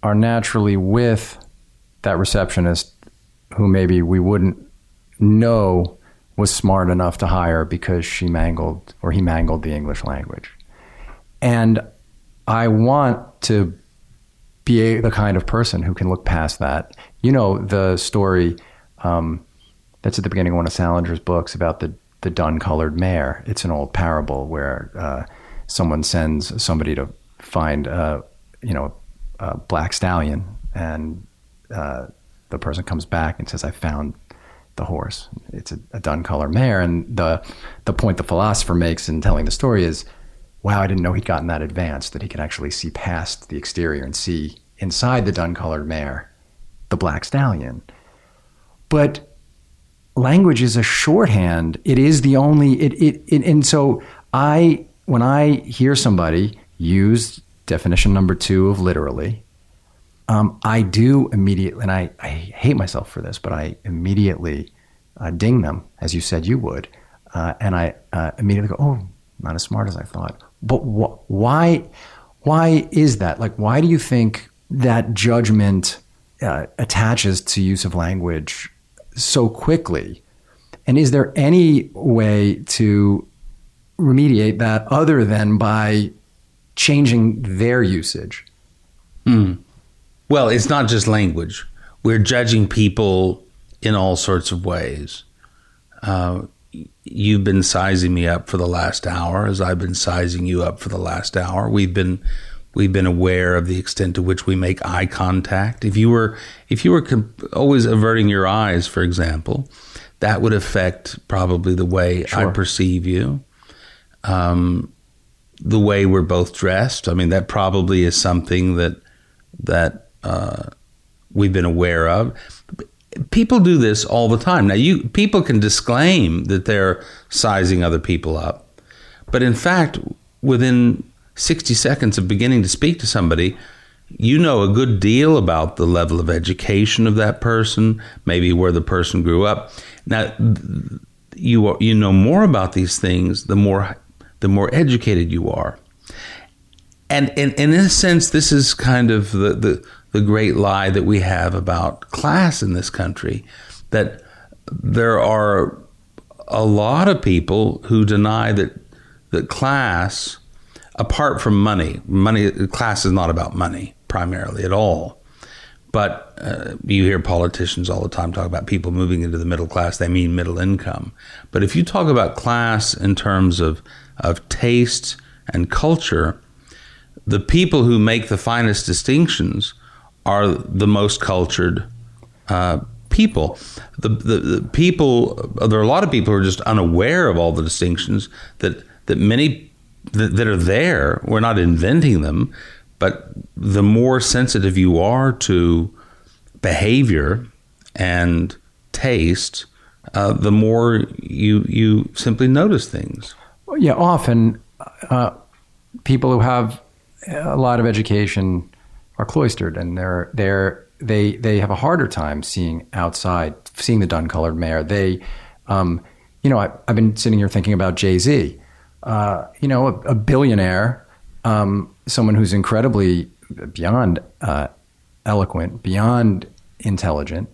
Speaker 1: are naturally with that receptionist who maybe we wouldn't know was smart enough to hire because she mangled or he mangled the English language. And I want to be the kind of person who can look past that. You know, the story um, that's at the beginning of one of Salinger's books about the, the dun colored mare. It's an old parable where uh, someone sends somebody to find, uh, you know, a black stallion, and uh, the person comes back and says, I found the horse. It's a, a dun color mare. And the, the point the philosopher makes in telling the story is, wow, I didn't know he'd gotten that advanced, that he could actually see past the exterior and see inside the dun colored mare the black stallion. But language is a shorthand. It is the only, it, it, it and so I, when I hear somebody use definition number two of literally, um, I do immediately, and I, I hate myself for this, but I immediately uh, ding them, as you said you would. Uh, and I uh, immediately go, oh, not as smart as I thought. But wh- why, why is that? Like, why do you think that judgment uh, attaches to use of language so quickly? And is there any way to remediate that other than by changing their usage?
Speaker 2: Mm. Well, it's not just language. We're judging people in all sorts of ways. Uh, you've been sizing me up for the last hour, as I've been sizing you up for the last hour. We've been we've been aware of the extent to which we make eye contact. If you were if you were comp- always averting your eyes, for example, that would affect probably the way sure. I perceive you. Um, the way we're both dressed. I mean, that probably is something that that uh, we've been aware of. People do this all the time. Now, you people can disclaim that they're sizing other people up, but in fact, within 60 seconds of beginning to speak to somebody, you know a good deal about the level of education of that person, maybe where the person grew up. Now, you you know more about these things the more the more educated you are. And, and, and in a sense, this is kind of the, the, the great lie that we have about class in this country that there are a lot of people who deny that that class apart from money money class is not about money primarily at all. But uh, you hear politicians all the time talk about people moving into the middle class. They mean middle income. But if you talk about class in terms of of taste and culture the people who make the finest distinctions are the most cultured uh, people. The, the, the, people, there are a lot of people who are just unaware of all the distinctions that, that many that, that are there. We're not inventing them, but the more sensitive you are to behavior and taste, uh, the more you you simply notice things.
Speaker 1: Yeah, often uh, people who have a lot of education are cloistered and they're they're they they have a harder time seeing outside, seeing the dun colored mare. They, um, you know, I, have been sitting here thinking about Jay Z. Uh, you know, a, a billionaire, um, someone who's incredibly beyond uh, eloquent, beyond intelligent,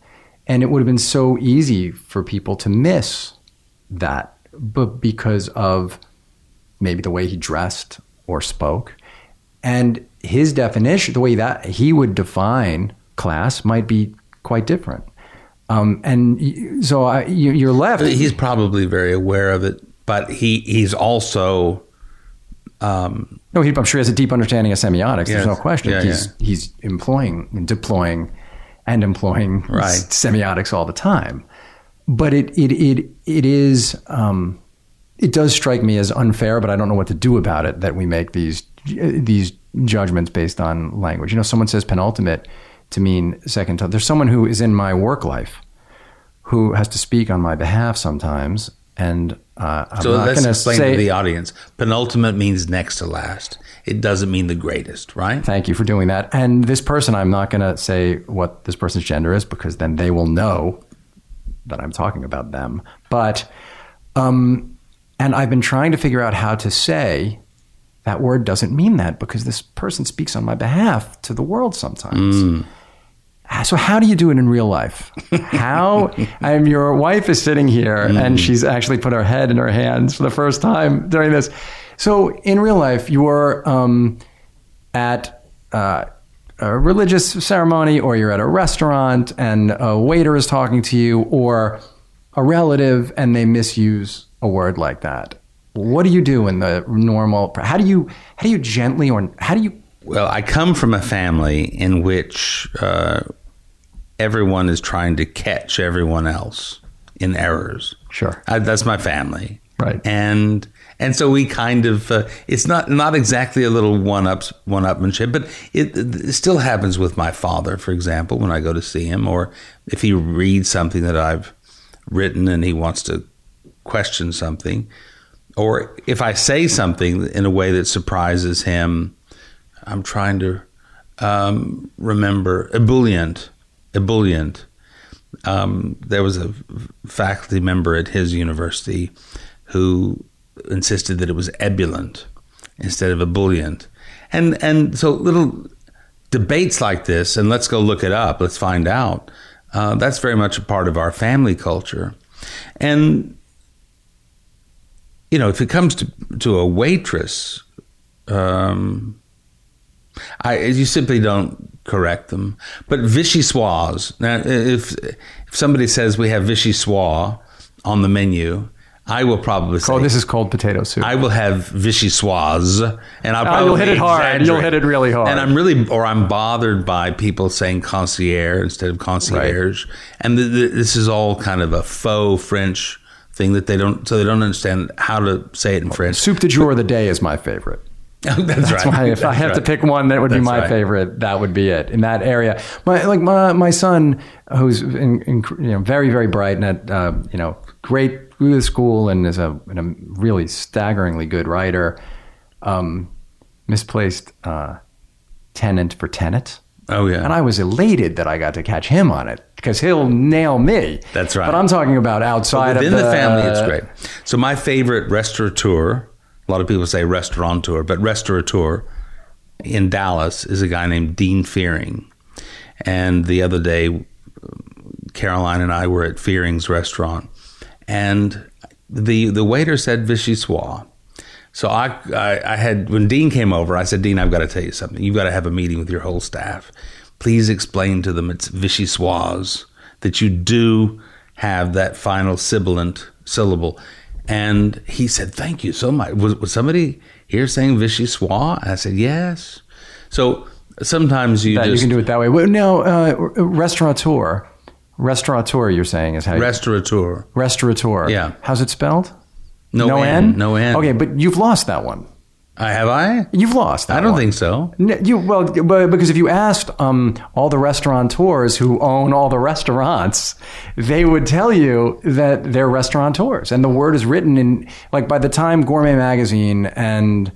Speaker 1: and it would have been so easy for people to miss that, but because of maybe the way he dressed or spoke, and his definition, the way that he would define class, might be quite different. Um, and so I, you're left.
Speaker 2: He's probably very aware of it, but he he's also. Um,
Speaker 1: no, he, I'm sure he has a deep understanding of semiotics. Yes. There's no question. Yeah, he's yeah. he's employing and deploying and employing right. semiotics all the time. But it it it it is um, it does strike me as unfair, but I don't know what to do about it that we make these these judgments based on language. You know, someone says penultimate to mean second to. There's someone who is in my work life who has to speak on my behalf sometimes, and Uh, I'm
Speaker 2: So
Speaker 1: not
Speaker 2: let's
Speaker 1: going to
Speaker 2: explain
Speaker 1: say.
Speaker 2: to the audience. Penultimate means next to last. It doesn't mean the greatest, right?
Speaker 1: Thank you for doing that. And this person, I'm not going to say what this person's gender is because then they will know that I'm talking about them. But, um, and I've been trying to figure out how to say that word doesn't mean that because this person speaks on my behalf to the world sometimes. Ah, So how do you do it in real life? How? I'm your wife is sitting here and she's actually put her head in her hands for the first time during this. So in real life, you're um, at uh, a religious ceremony, or you're at a restaurant and a waiter is talking to you, or a relative and they misuse a word like that. What do you do in the normal? How do you how do you gently or how do you
Speaker 2: Well, I come from a family in which uh, everyone is trying to catch everyone else in errors.
Speaker 1: Sure.
Speaker 2: I, that's my family,
Speaker 1: Right.
Speaker 2: And and so we kind of uh, it's not not exactly a little one ups one upmanship, but it, it still happens with my father, for example, when I go to see him, or if he reads something that I've written and he wants to question something, or if I say something in a way that surprises him. I'm trying to um, remember ebullient, ebullient. Um, there was a faculty member at his university who insisted that it was ebullient instead of ebullient, and and so little debates like this, and let's go look it up, let's find out. Uh, that's very much a part of our family culture, and you know, if it comes to to a waitress, um, I you simply don't correct them. But vichyssoise. Now, if if somebody says we have vichyssoise on the menu, I will probably say
Speaker 1: Oh, this is cold potato soup.
Speaker 2: I will have vichyssoise, and I'll
Speaker 1: Oh,
Speaker 2: probably
Speaker 1: you'll hit it hard. You'll hit it really hard.
Speaker 2: And I'm really, or I'm bothered by people saying concierge instead of concierge, and th th this is all kind of a faux French thing that they don't, so they don't understand how to say it in French.
Speaker 1: Soup de jour of the day is my favorite.
Speaker 2: that's,
Speaker 1: That's
Speaker 2: right.
Speaker 1: why if I
Speaker 2: That's
Speaker 1: have to pick one that would be my
Speaker 2: right.
Speaker 1: favorite, that would be it in that area. My like my my son, who's in, in, you know very very bright and at uh, you know great school and is a, and a really staggeringly good writer, um, misplaced uh, tenant for tenant.
Speaker 2: Oh yeah,
Speaker 1: And I was elated that I got to catch him on it because he'll nail me.
Speaker 2: That's right.
Speaker 1: But I'm talking about outside
Speaker 2: within
Speaker 1: of
Speaker 2: the,
Speaker 1: the,
Speaker 2: family, it's great. So my favorite restaurateur, a lot of people say restaurateur, but restaurateur in Dallas is a guy named Dean Fearing. And the other day, Caroline and I were at Fearing's restaurant, and the the waiter said vichyssoise. So I, I, I had when Dean came over, I said, Dean, I've got to tell you something. You've got to have a meeting with your whole staff. Please explain to them it's vichyssoise that you do have that final sibilant syllable. And he said, Thank you so much. Was, was somebody here saying vichyssoise? I said, Yes. So sometimes you
Speaker 1: that you can do it that way. Well, no, uh, restaurateur. Restaurateur, you're saying is how you,
Speaker 2: restaurateur.
Speaker 1: restaurateur.
Speaker 2: Yeah.
Speaker 1: How's it spelled?
Speaker 2: No, N, no N.
Speaker 1: Okay, but you've lost that one.
Speaker 2: I have I?
Speaker 1: You've lost.
Speaker 2: I don't
Speaker 1: one.
Speaker 2: think so.
Speaker 1: You well, but because if you asked um, all the restaurateurs who own all the restaurants, they would tell you that they're restaurateurs, and the word is written in like by the time Gourmet Magazine and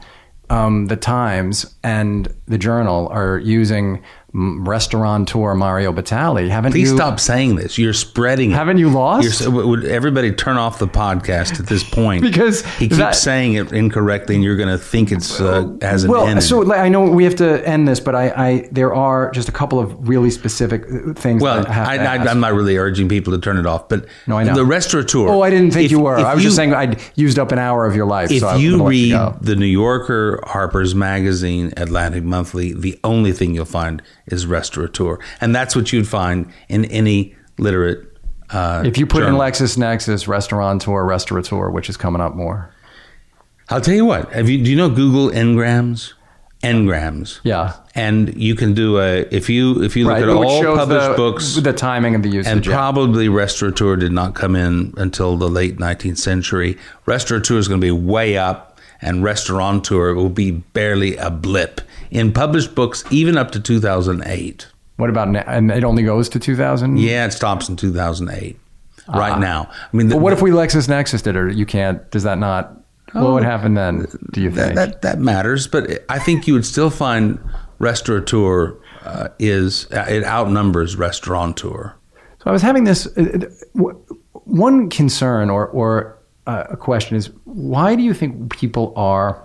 Speaker 1: um, the Times and the Journal are using restaurateur Mario Batali. Haven't you?
Speaker 2: Please
Speaker 1: you?
Speaker 2: stop saying this. You're spreading.
Speaker 1: Haven't you lost?
Speaker 2: You're, would everybody turn off the podcast at this point?
Speaker 1: Because
Speaker 2: he keeps
Speaker 1: that-
Speaker 2: saying it incorrectly, and you're going to think it's uh, has an
Speaker 1: well, so I know we have to end this, but I, I there are just a couple of really specific uh, things.
Speaker 2: well,
Speaker 1: that I have
Speaker 2: I,
Speaker 1: to
Speaker 2: I,
Speaker 1: ask.
Speaker 2: I'm not really urging people to turn it off, but
Speaker 1: No, I know.
Speaker 2: the restaurateur.
Speaker 1: Oh, I didn't think
Speaker 2: if-
Speaker 1: you were. I was
Speaker 2: you-
Speaker 1: just saying I'd used up an hour of your life.
Speaker 2: If
Speaker 1: so
Speaker 2: you read
Speaker 1: go.
Speaker 2: the New Yorker, Harper's Magazine, Atlantic Monthly, the only thing you'll find is restaurateur, and that's what you'd find in any literate. Uh,
Speaker 1: if you put
Speaker 2: journal.
Speaker 1: in LexisNexis, restaurateur, restaurateur, which is coming up more.
Speaker 2: I'll tell you what. Have you? Do you know Google Ngrams? Ngrams.
Speaker 1: Yeah.
Speaker 2: And you can do a if you if you look
Speaker 1: Right,
Speaker 2: at all published
Speaker 1: the,
Speaker 2: books
Speaker 1: the timing of the usage.
Speaker 2: and probably restaurateur did not come in until the late 19th century. Restaurateur is going to be way up, and restaurateur will be barely a blip in published books, even up to 2008.
Speaker 1: what about na- and it only goes to 2000?
Speaker 2: Yeah, it stops in 2008. right now. I mean, the,
Speaker 1: But what if we LexisNexis did it? You can't. Does that not? what would happen then? Do you
Speaker 2: Oh. that,
Speaker 1: think?
Speaker 2: that that matters? But I think you would still find restaurateur uh, is it outnumbers restaurateur.
Speaker 1: So I was having this uh, uh, one concern or or uh, a question is why do you think people are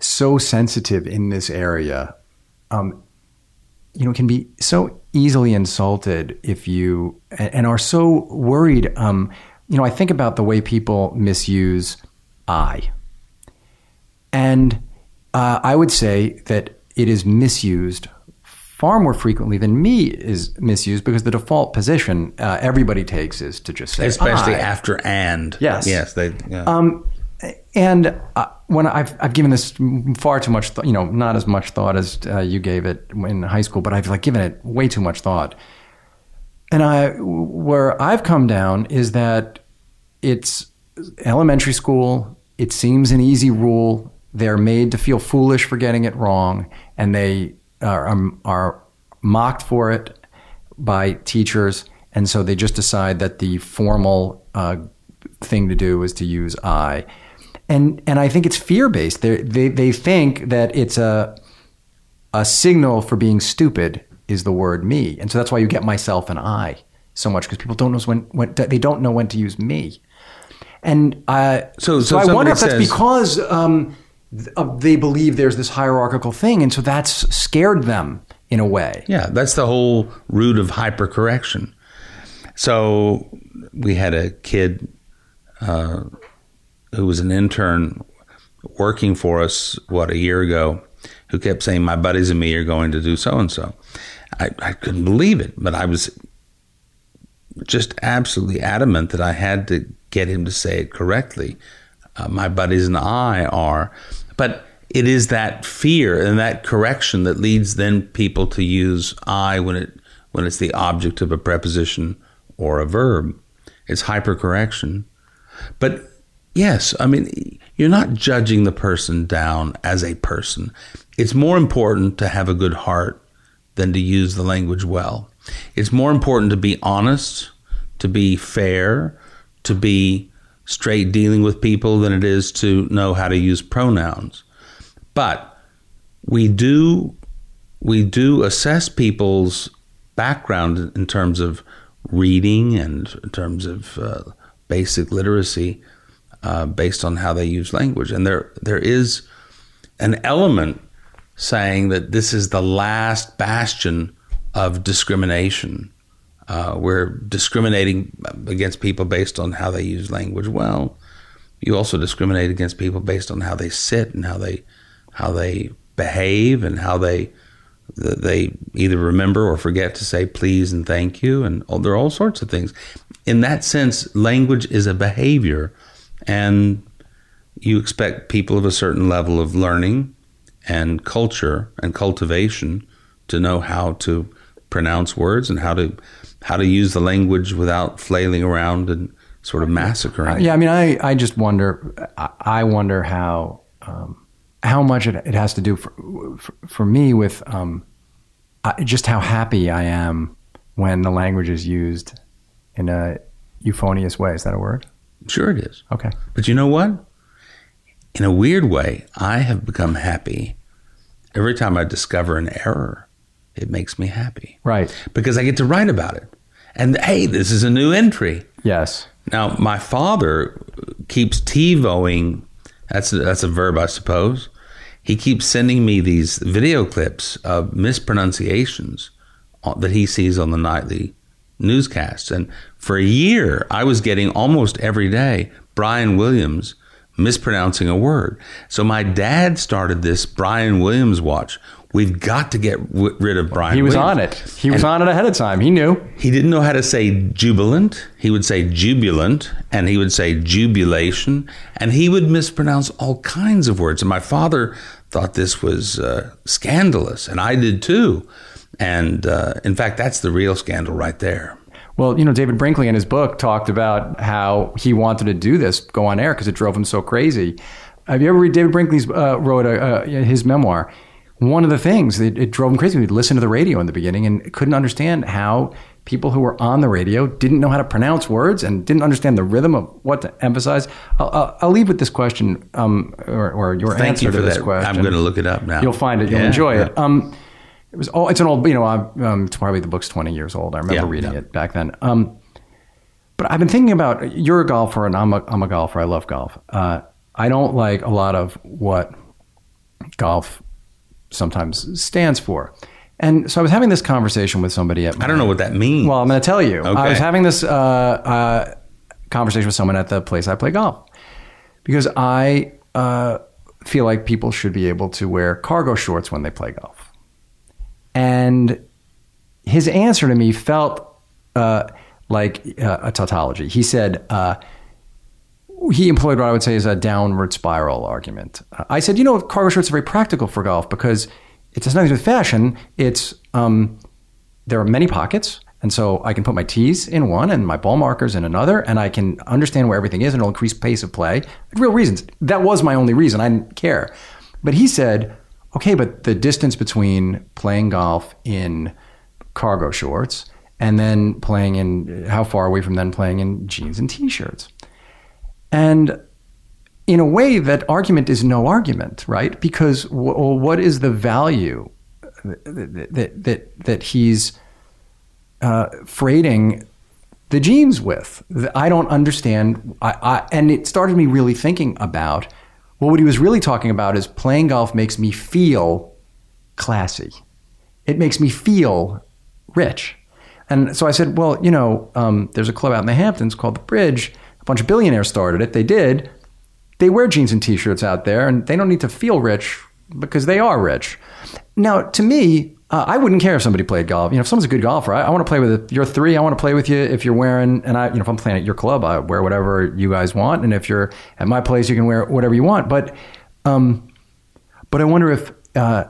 Speaker 1: so sensitive in this area? Um, you know, can be so easily insulted if you and, and are so worried. Um, you know, I think about the way people misuse "I," and uh, I would say that it is misused far more frequently than me is misused because the default position uh, everybody takes is to just say
Speaker 2: especially
Speaker 1: I.
Speaker 2: after and.
Speaker 1: Yes.
Speaker 2: yes, they. Yeah.
Speaker 1: Um, and uh, when I've I've given this far too much, th- you know, not as much thought as uh, you gave it in high school, but I've like given it way too much thought. And I, where I've come down is that it's elementary school. It seems an easy rule. They're made to feel foolish for getting it wrong, and they are um, are mocked for it by teachers, and so they just decide that the formal uh, thing to do is to use I, and and I think it's fear based. They they they think that it's a a signal for being stupid is the word me, and so that's why you get myself and I so much because people don't know when when they don't know when to use me, and uh,
Speaker 2: So- so
Speaker 1: I wonder if that's
Speaker 2: says-
Speaker 1: because um, th- they believe there's this hierarchical thing, and so that's scared them in a way.
Speaker 2: Yeah, that's the whole root of hypercorrection. So we had a kid uh, who was an intern working for us, what, a year ago, who kept saying, My buddies and me are going to do so and so. I couldn't believe it, but I was just absolutely adamant that I had to get him to say it correctly. Uh, my buddies and I are. But it is that fear and that correction that leads then people to use I when it when it's the object of a preposition or a verb. It's hypercorrection. But yes, I mean you're not judging the person down as a person. It's more important to have a good heart than to use the language well. It's more important to be honest, to be fair, to be straight dealing with people than it is to know how to use pronouns. But we do we do assess people's background in terms of reading and in terms of uh, basic literacy uh, based on how they use language, and there there is an element saying that this is the last bastion of discrimination. Uh, we're discriminating against people based on how they use language. Well, you also discriminate against people based on how they sit and how they how they behave and how they they either remember or forget to say please and thank you and oh, there are all sorts of things. In that sense, language is a behavior, and you expect people of a certain level of learning and culture and cultivation to know how to pronounce words and how to how to use the language without flailing around and sort of massacring.
Speaker 1: Yeah, I mean, I, I just wonder. I- wonder how um, how much it, it has to do for for, for me with um, just how happy I am when the language is used in a euphonious way. Is that a word?
Speaker 2: Sure, it is.
Speaker 1: Okay.
Speaker 2: But you know what? In a weird way, I have become happy every time I discover an error. It makes me happy
Speaker 1: Right.
Speaker 2: because I get to write about it. And hey, this is a new entry.
Speaker 1: Yes.
Speaker 2: Now, my father keeps TiVoing. That's a, that's a verb, I suppose. He keeps sending me these video clips of mispronunciations that he sees on the nightly newscasts. And for a year, I was getting almost every day Brian Williams mispronouncing a word. So my dad started this Brian Williams watch. We've got to get w- rid of Brian.
Speaker 1: He was
Speaker 2: Williams.
Speaker 1: on it. He was on it ahead of time. He knew.
Speaker 2: He didn't know how to say jubilant. He would say jubilant, and he would say jubilation, and he would mispronounce all kinds of words. And my father thought this was uh, scandalous, and I did too. And uh, in fact, that's the real scandal right there.
Speaker 1: Well, you know, David Brinkley in his book talked about how he wanted to do this, go on air, because it drove him so crazy. Have you ever read David Brinkley's uh, wrote a, uh, his memoir? one of the things that it drove him crazy. We'd listen to the radio in the beginning and couldn't understand how people who were on the radio didn't know how to pronounce words and didn't understand the rhythm of what to emphasize. I'll, I'll, I'll leave with this question, um, or, or your
Speaker 2: Thank
Speaker 1: answer
Speaker 2: you for
Speaker 1: to this
Speaker 2: that.
Speaker 1: question.
Speaker 2: I'm going to look it up now.
Speaker 1: You'll find it. You'll
Speaker 2: Yeah,
Speaker 1: enjoy
Speaker 2: yeah.
Speaker 1: it. Um, it was. Oh, it's an old. You know, I- um, it's probably the book's 20 years old. I remember
Speaker 2: Yeah,
Speaker 1: reading
Speaker 2: yeah.
Speaker 1: it back then. Um, but I've been thinking about. You're a golfer, and I'm a, I'm a golfer. I love golf. Uh, I don't like a lot of what golf sometimes stands for. And so I was having this conversation with somebody at.
Speaker 2: I don't know what that means.
Speaker 1: Well, I'm going to tell you. I was having this uh, uh, conversation with someone at the place I play golf because I uh, feel like people should be able to wear cargo shorts when they play golf. And his answer to me felt uh, like uh, a tautology. He said, uh, he employed what I would say is a downward spiral argument. Uh, I said, you know, cargo shorts are very practical for golf because it has nothing to do with fashion. It's um, there are many pockets, and so I can put my tees in one and my ball markers in another, and I can understand where everything is, and it'll increase pace of play. Real reasons. That was my only reason. I didn't care. But he said, okay, but the distance between playing golf in cargo shorts and then playing in how far away from then playing in jeans and t-shirts. And in a way, that argument is no argument, right? Because well, what is the value that that that, that he's uh, freighting the jeans with? I don't understand. I, I, and it started me really thinking about well, what he was really talking about is playing golf makes me feel classy. It makes me feel rich. And so I said, well, you know, um, there's a club out in the Hamptons called the Bridge. A bunch of billionaires started it. They did. They wear jeans and t-shirts out there, and they don't need to feel rich because they are rich. Now, to me, uh, I wouldn't care if somebody played golf. You know, if someone's a good golfer, I, I want to play with it. You're three. I want to play with you. If you're wearing, and I, you know, if I'm playing at your club, I wear whatever you guys want. And if you're at my place, you can wear whatever you want. But, um, but I wonder if uh,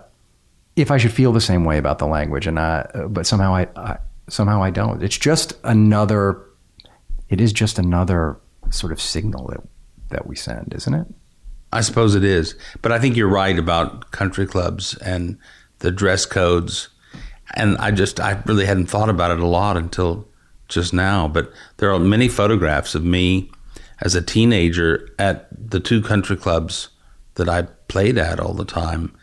Speaker 1: if I should feel the same way about the language, and uh, but somehow I, I somehow I don't. It's just another. It is just another sort of signal that that we send, isn't it?
Speaker 2: I suppose it is, but I think you're right about country clubs and the dress codes. And I just, I really hadn't thought about it a lot until just now. But there are many photographs of me as a teenager at the two country clubs that I played at all the time,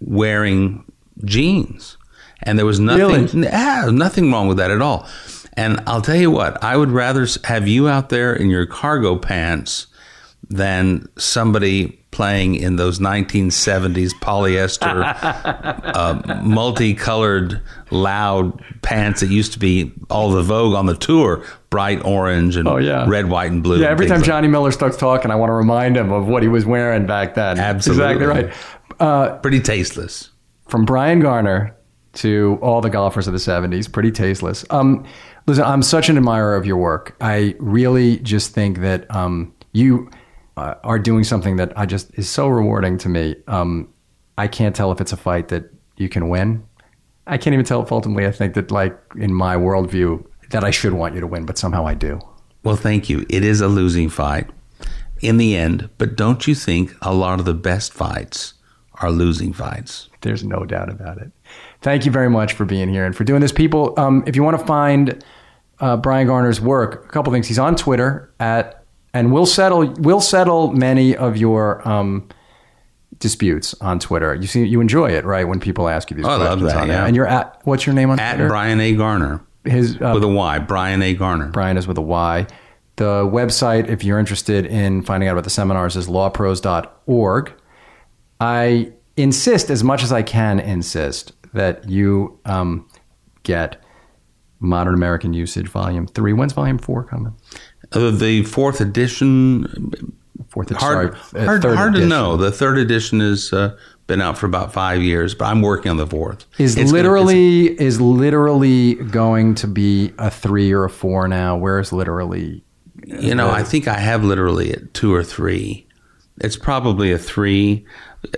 Speaker 2: wearing jeans, and there was nothing,
Speaker 1: Really?
Speaker 2: yeah, nothing wrong with that at all. And I'll tell you what, I would rather have you out there in your cargo pants than somebody playing in those 1970s polyester, uh, multicolored, loud pants that used to be all the vogue on the tour, bright orange and
Speaker 1: Oh, yeah.
Speaker 2: red, white, and blue.
Speaker 1: Yeah,
Speaker 2: and
Speaker 1: every time
Speaker 2: like-
Speaker 1: Johnny Miller starts talking, I want to remind him of what he was wearing back then.
Speaker 2: Absolutely.
Speaker 1: exactly right. Uh,
Speaker 2: pretty tasteless.
Speaker 1: from Bryan Garner to all the golfers of the 70s, pretty tasteless. Um, listen, I'm such an admirer of your work. I really just think that um, you uh, are doing something that I just is so rewarding to me. Um, I can't tell if it's a fight that you can win. I can't even tell if ultimately I think that, like, in my worldview, that I should want you to win, but somehow I do.
Speaker 2: Well, thank you. It is a losing fight in the end, but don't you think a lot of the best fights are losing fights?
Speaker 1: There's no doubt about it. Thank you very much for being here and for doing this. People, um, if you want to find uh, Bryan Garner's work, a couple things. He's on Twitter at, and we'll settle we'll settle many of your um, disputes on Twitter. You see, you enjoy it, right? When people ask you these
Speaker 2: Oh, I love
Speaker 1: questions
Speaker 2: that,
Speaker 1: on
Speaker 2: yeah.
Speaker 1: And you're at what's your name on Twitter?
Speaker 2: At
Speaker 1: Twitter?
Speaker 2: Bryan A. Garner
Speaker 1: His uh,
Speaker 2: with a Y, Bryan A. Garner.
Speaker 1: Bryan is with a Y. The website, if you're interested in finding out about the seminars, is lawprose.org. I insist, as much as I can insist, that you um, get Modern American Usage Volume 3. When's Volume 4 coming?
Speaker 2: Uh, the fourth edition,
Speaker 1: Fourth
Speaker 2: hard,
Speaker 1: sorry, uh,
Speaker 2: hard, hard to
Speaker 1: edition.
Speaker 2: know. The third edition has uh, been out for about five years, but I'm working on the fourth.
Speaker 1: Is
Speaker 2: It's gonna-
Speaker 1: literally is literally going to be a three or a four now? Where's literally?
Speaker 2: you know, I think I have literally at two or three. It's probably a three.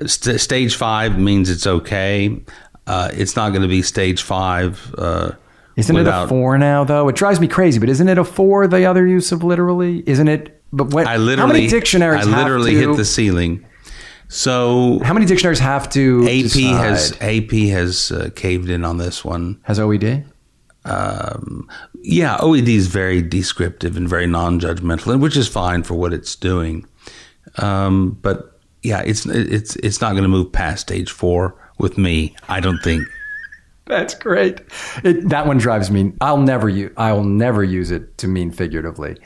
Speaker 2: St- stage five means it's okay. Uh, it's not going to be stage five. Uh,
Speaker 1: Isn't it a four now though? It drives me crazy. But isn't it a four? The other use of literally, isn't it? But when,
Speaker 2: I literally,
Speaker 1: how many dictionaries?
Speaker 2: I literally
Speaker 1: to,
Speaker 2: hit the ceiling. So
Speaker 1: How many dictionaries have to
Speaker 2: AP
Speaker 1: decide?
Speaker 2: has AP has uh, caved in on this one.
Speaker 1: has OED?
Speaker 2: Um, yeah, OED is very descriptive and very non-judgmental, and which is fine for what it's doing. Um, but yeah, it's it's it's not going to move past stage four with me. I don't think.
Speaker 1: That's great. It, that one drives me. I'll never use. I will never use it to mean figuratively,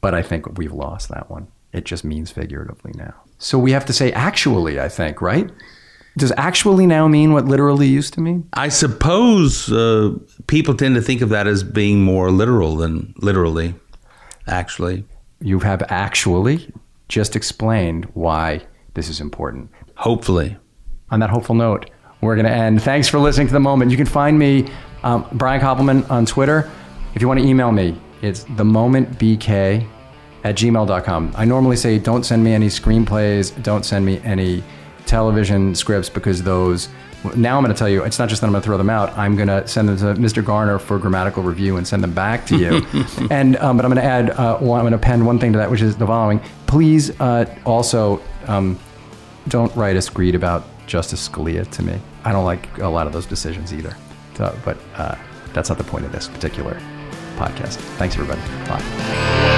Speaker 1: but I think we've lost that one. It just means figuratively now. So we have to say actually. I think right. Does actually now mean what literally used to mean?
Speaker 2: I suppose uh, people tend to think of that as being more literal than literally. Actually,
Speaker 1: You have actually just explained why this is important.
Speaker 2: hopefully.
Speaker 1: on that hopeful note, we're going to end. Thanks for listening to The Moment. You can find me, um, Brian Koppelman, on Twitter. If you want to email me, it's themomentbk at gmail.com. I normally say don't send me any screenplays, don't send me any television scripts because those. Now I'm going to tell you, it's not just that I'm going to throw them out. I'm going to send them to Mr. Garner for grammatical review and send them back to you. and um, but I'm going to add, uh, one, I'm going to append one thing to that, which is the following. Please uh, also um, don't write us screed about Justice Scalia to me. I don't like a lot of those decisions either. So, but uh, that's not the point of this particular podcast. Thanks, everybody. Bye.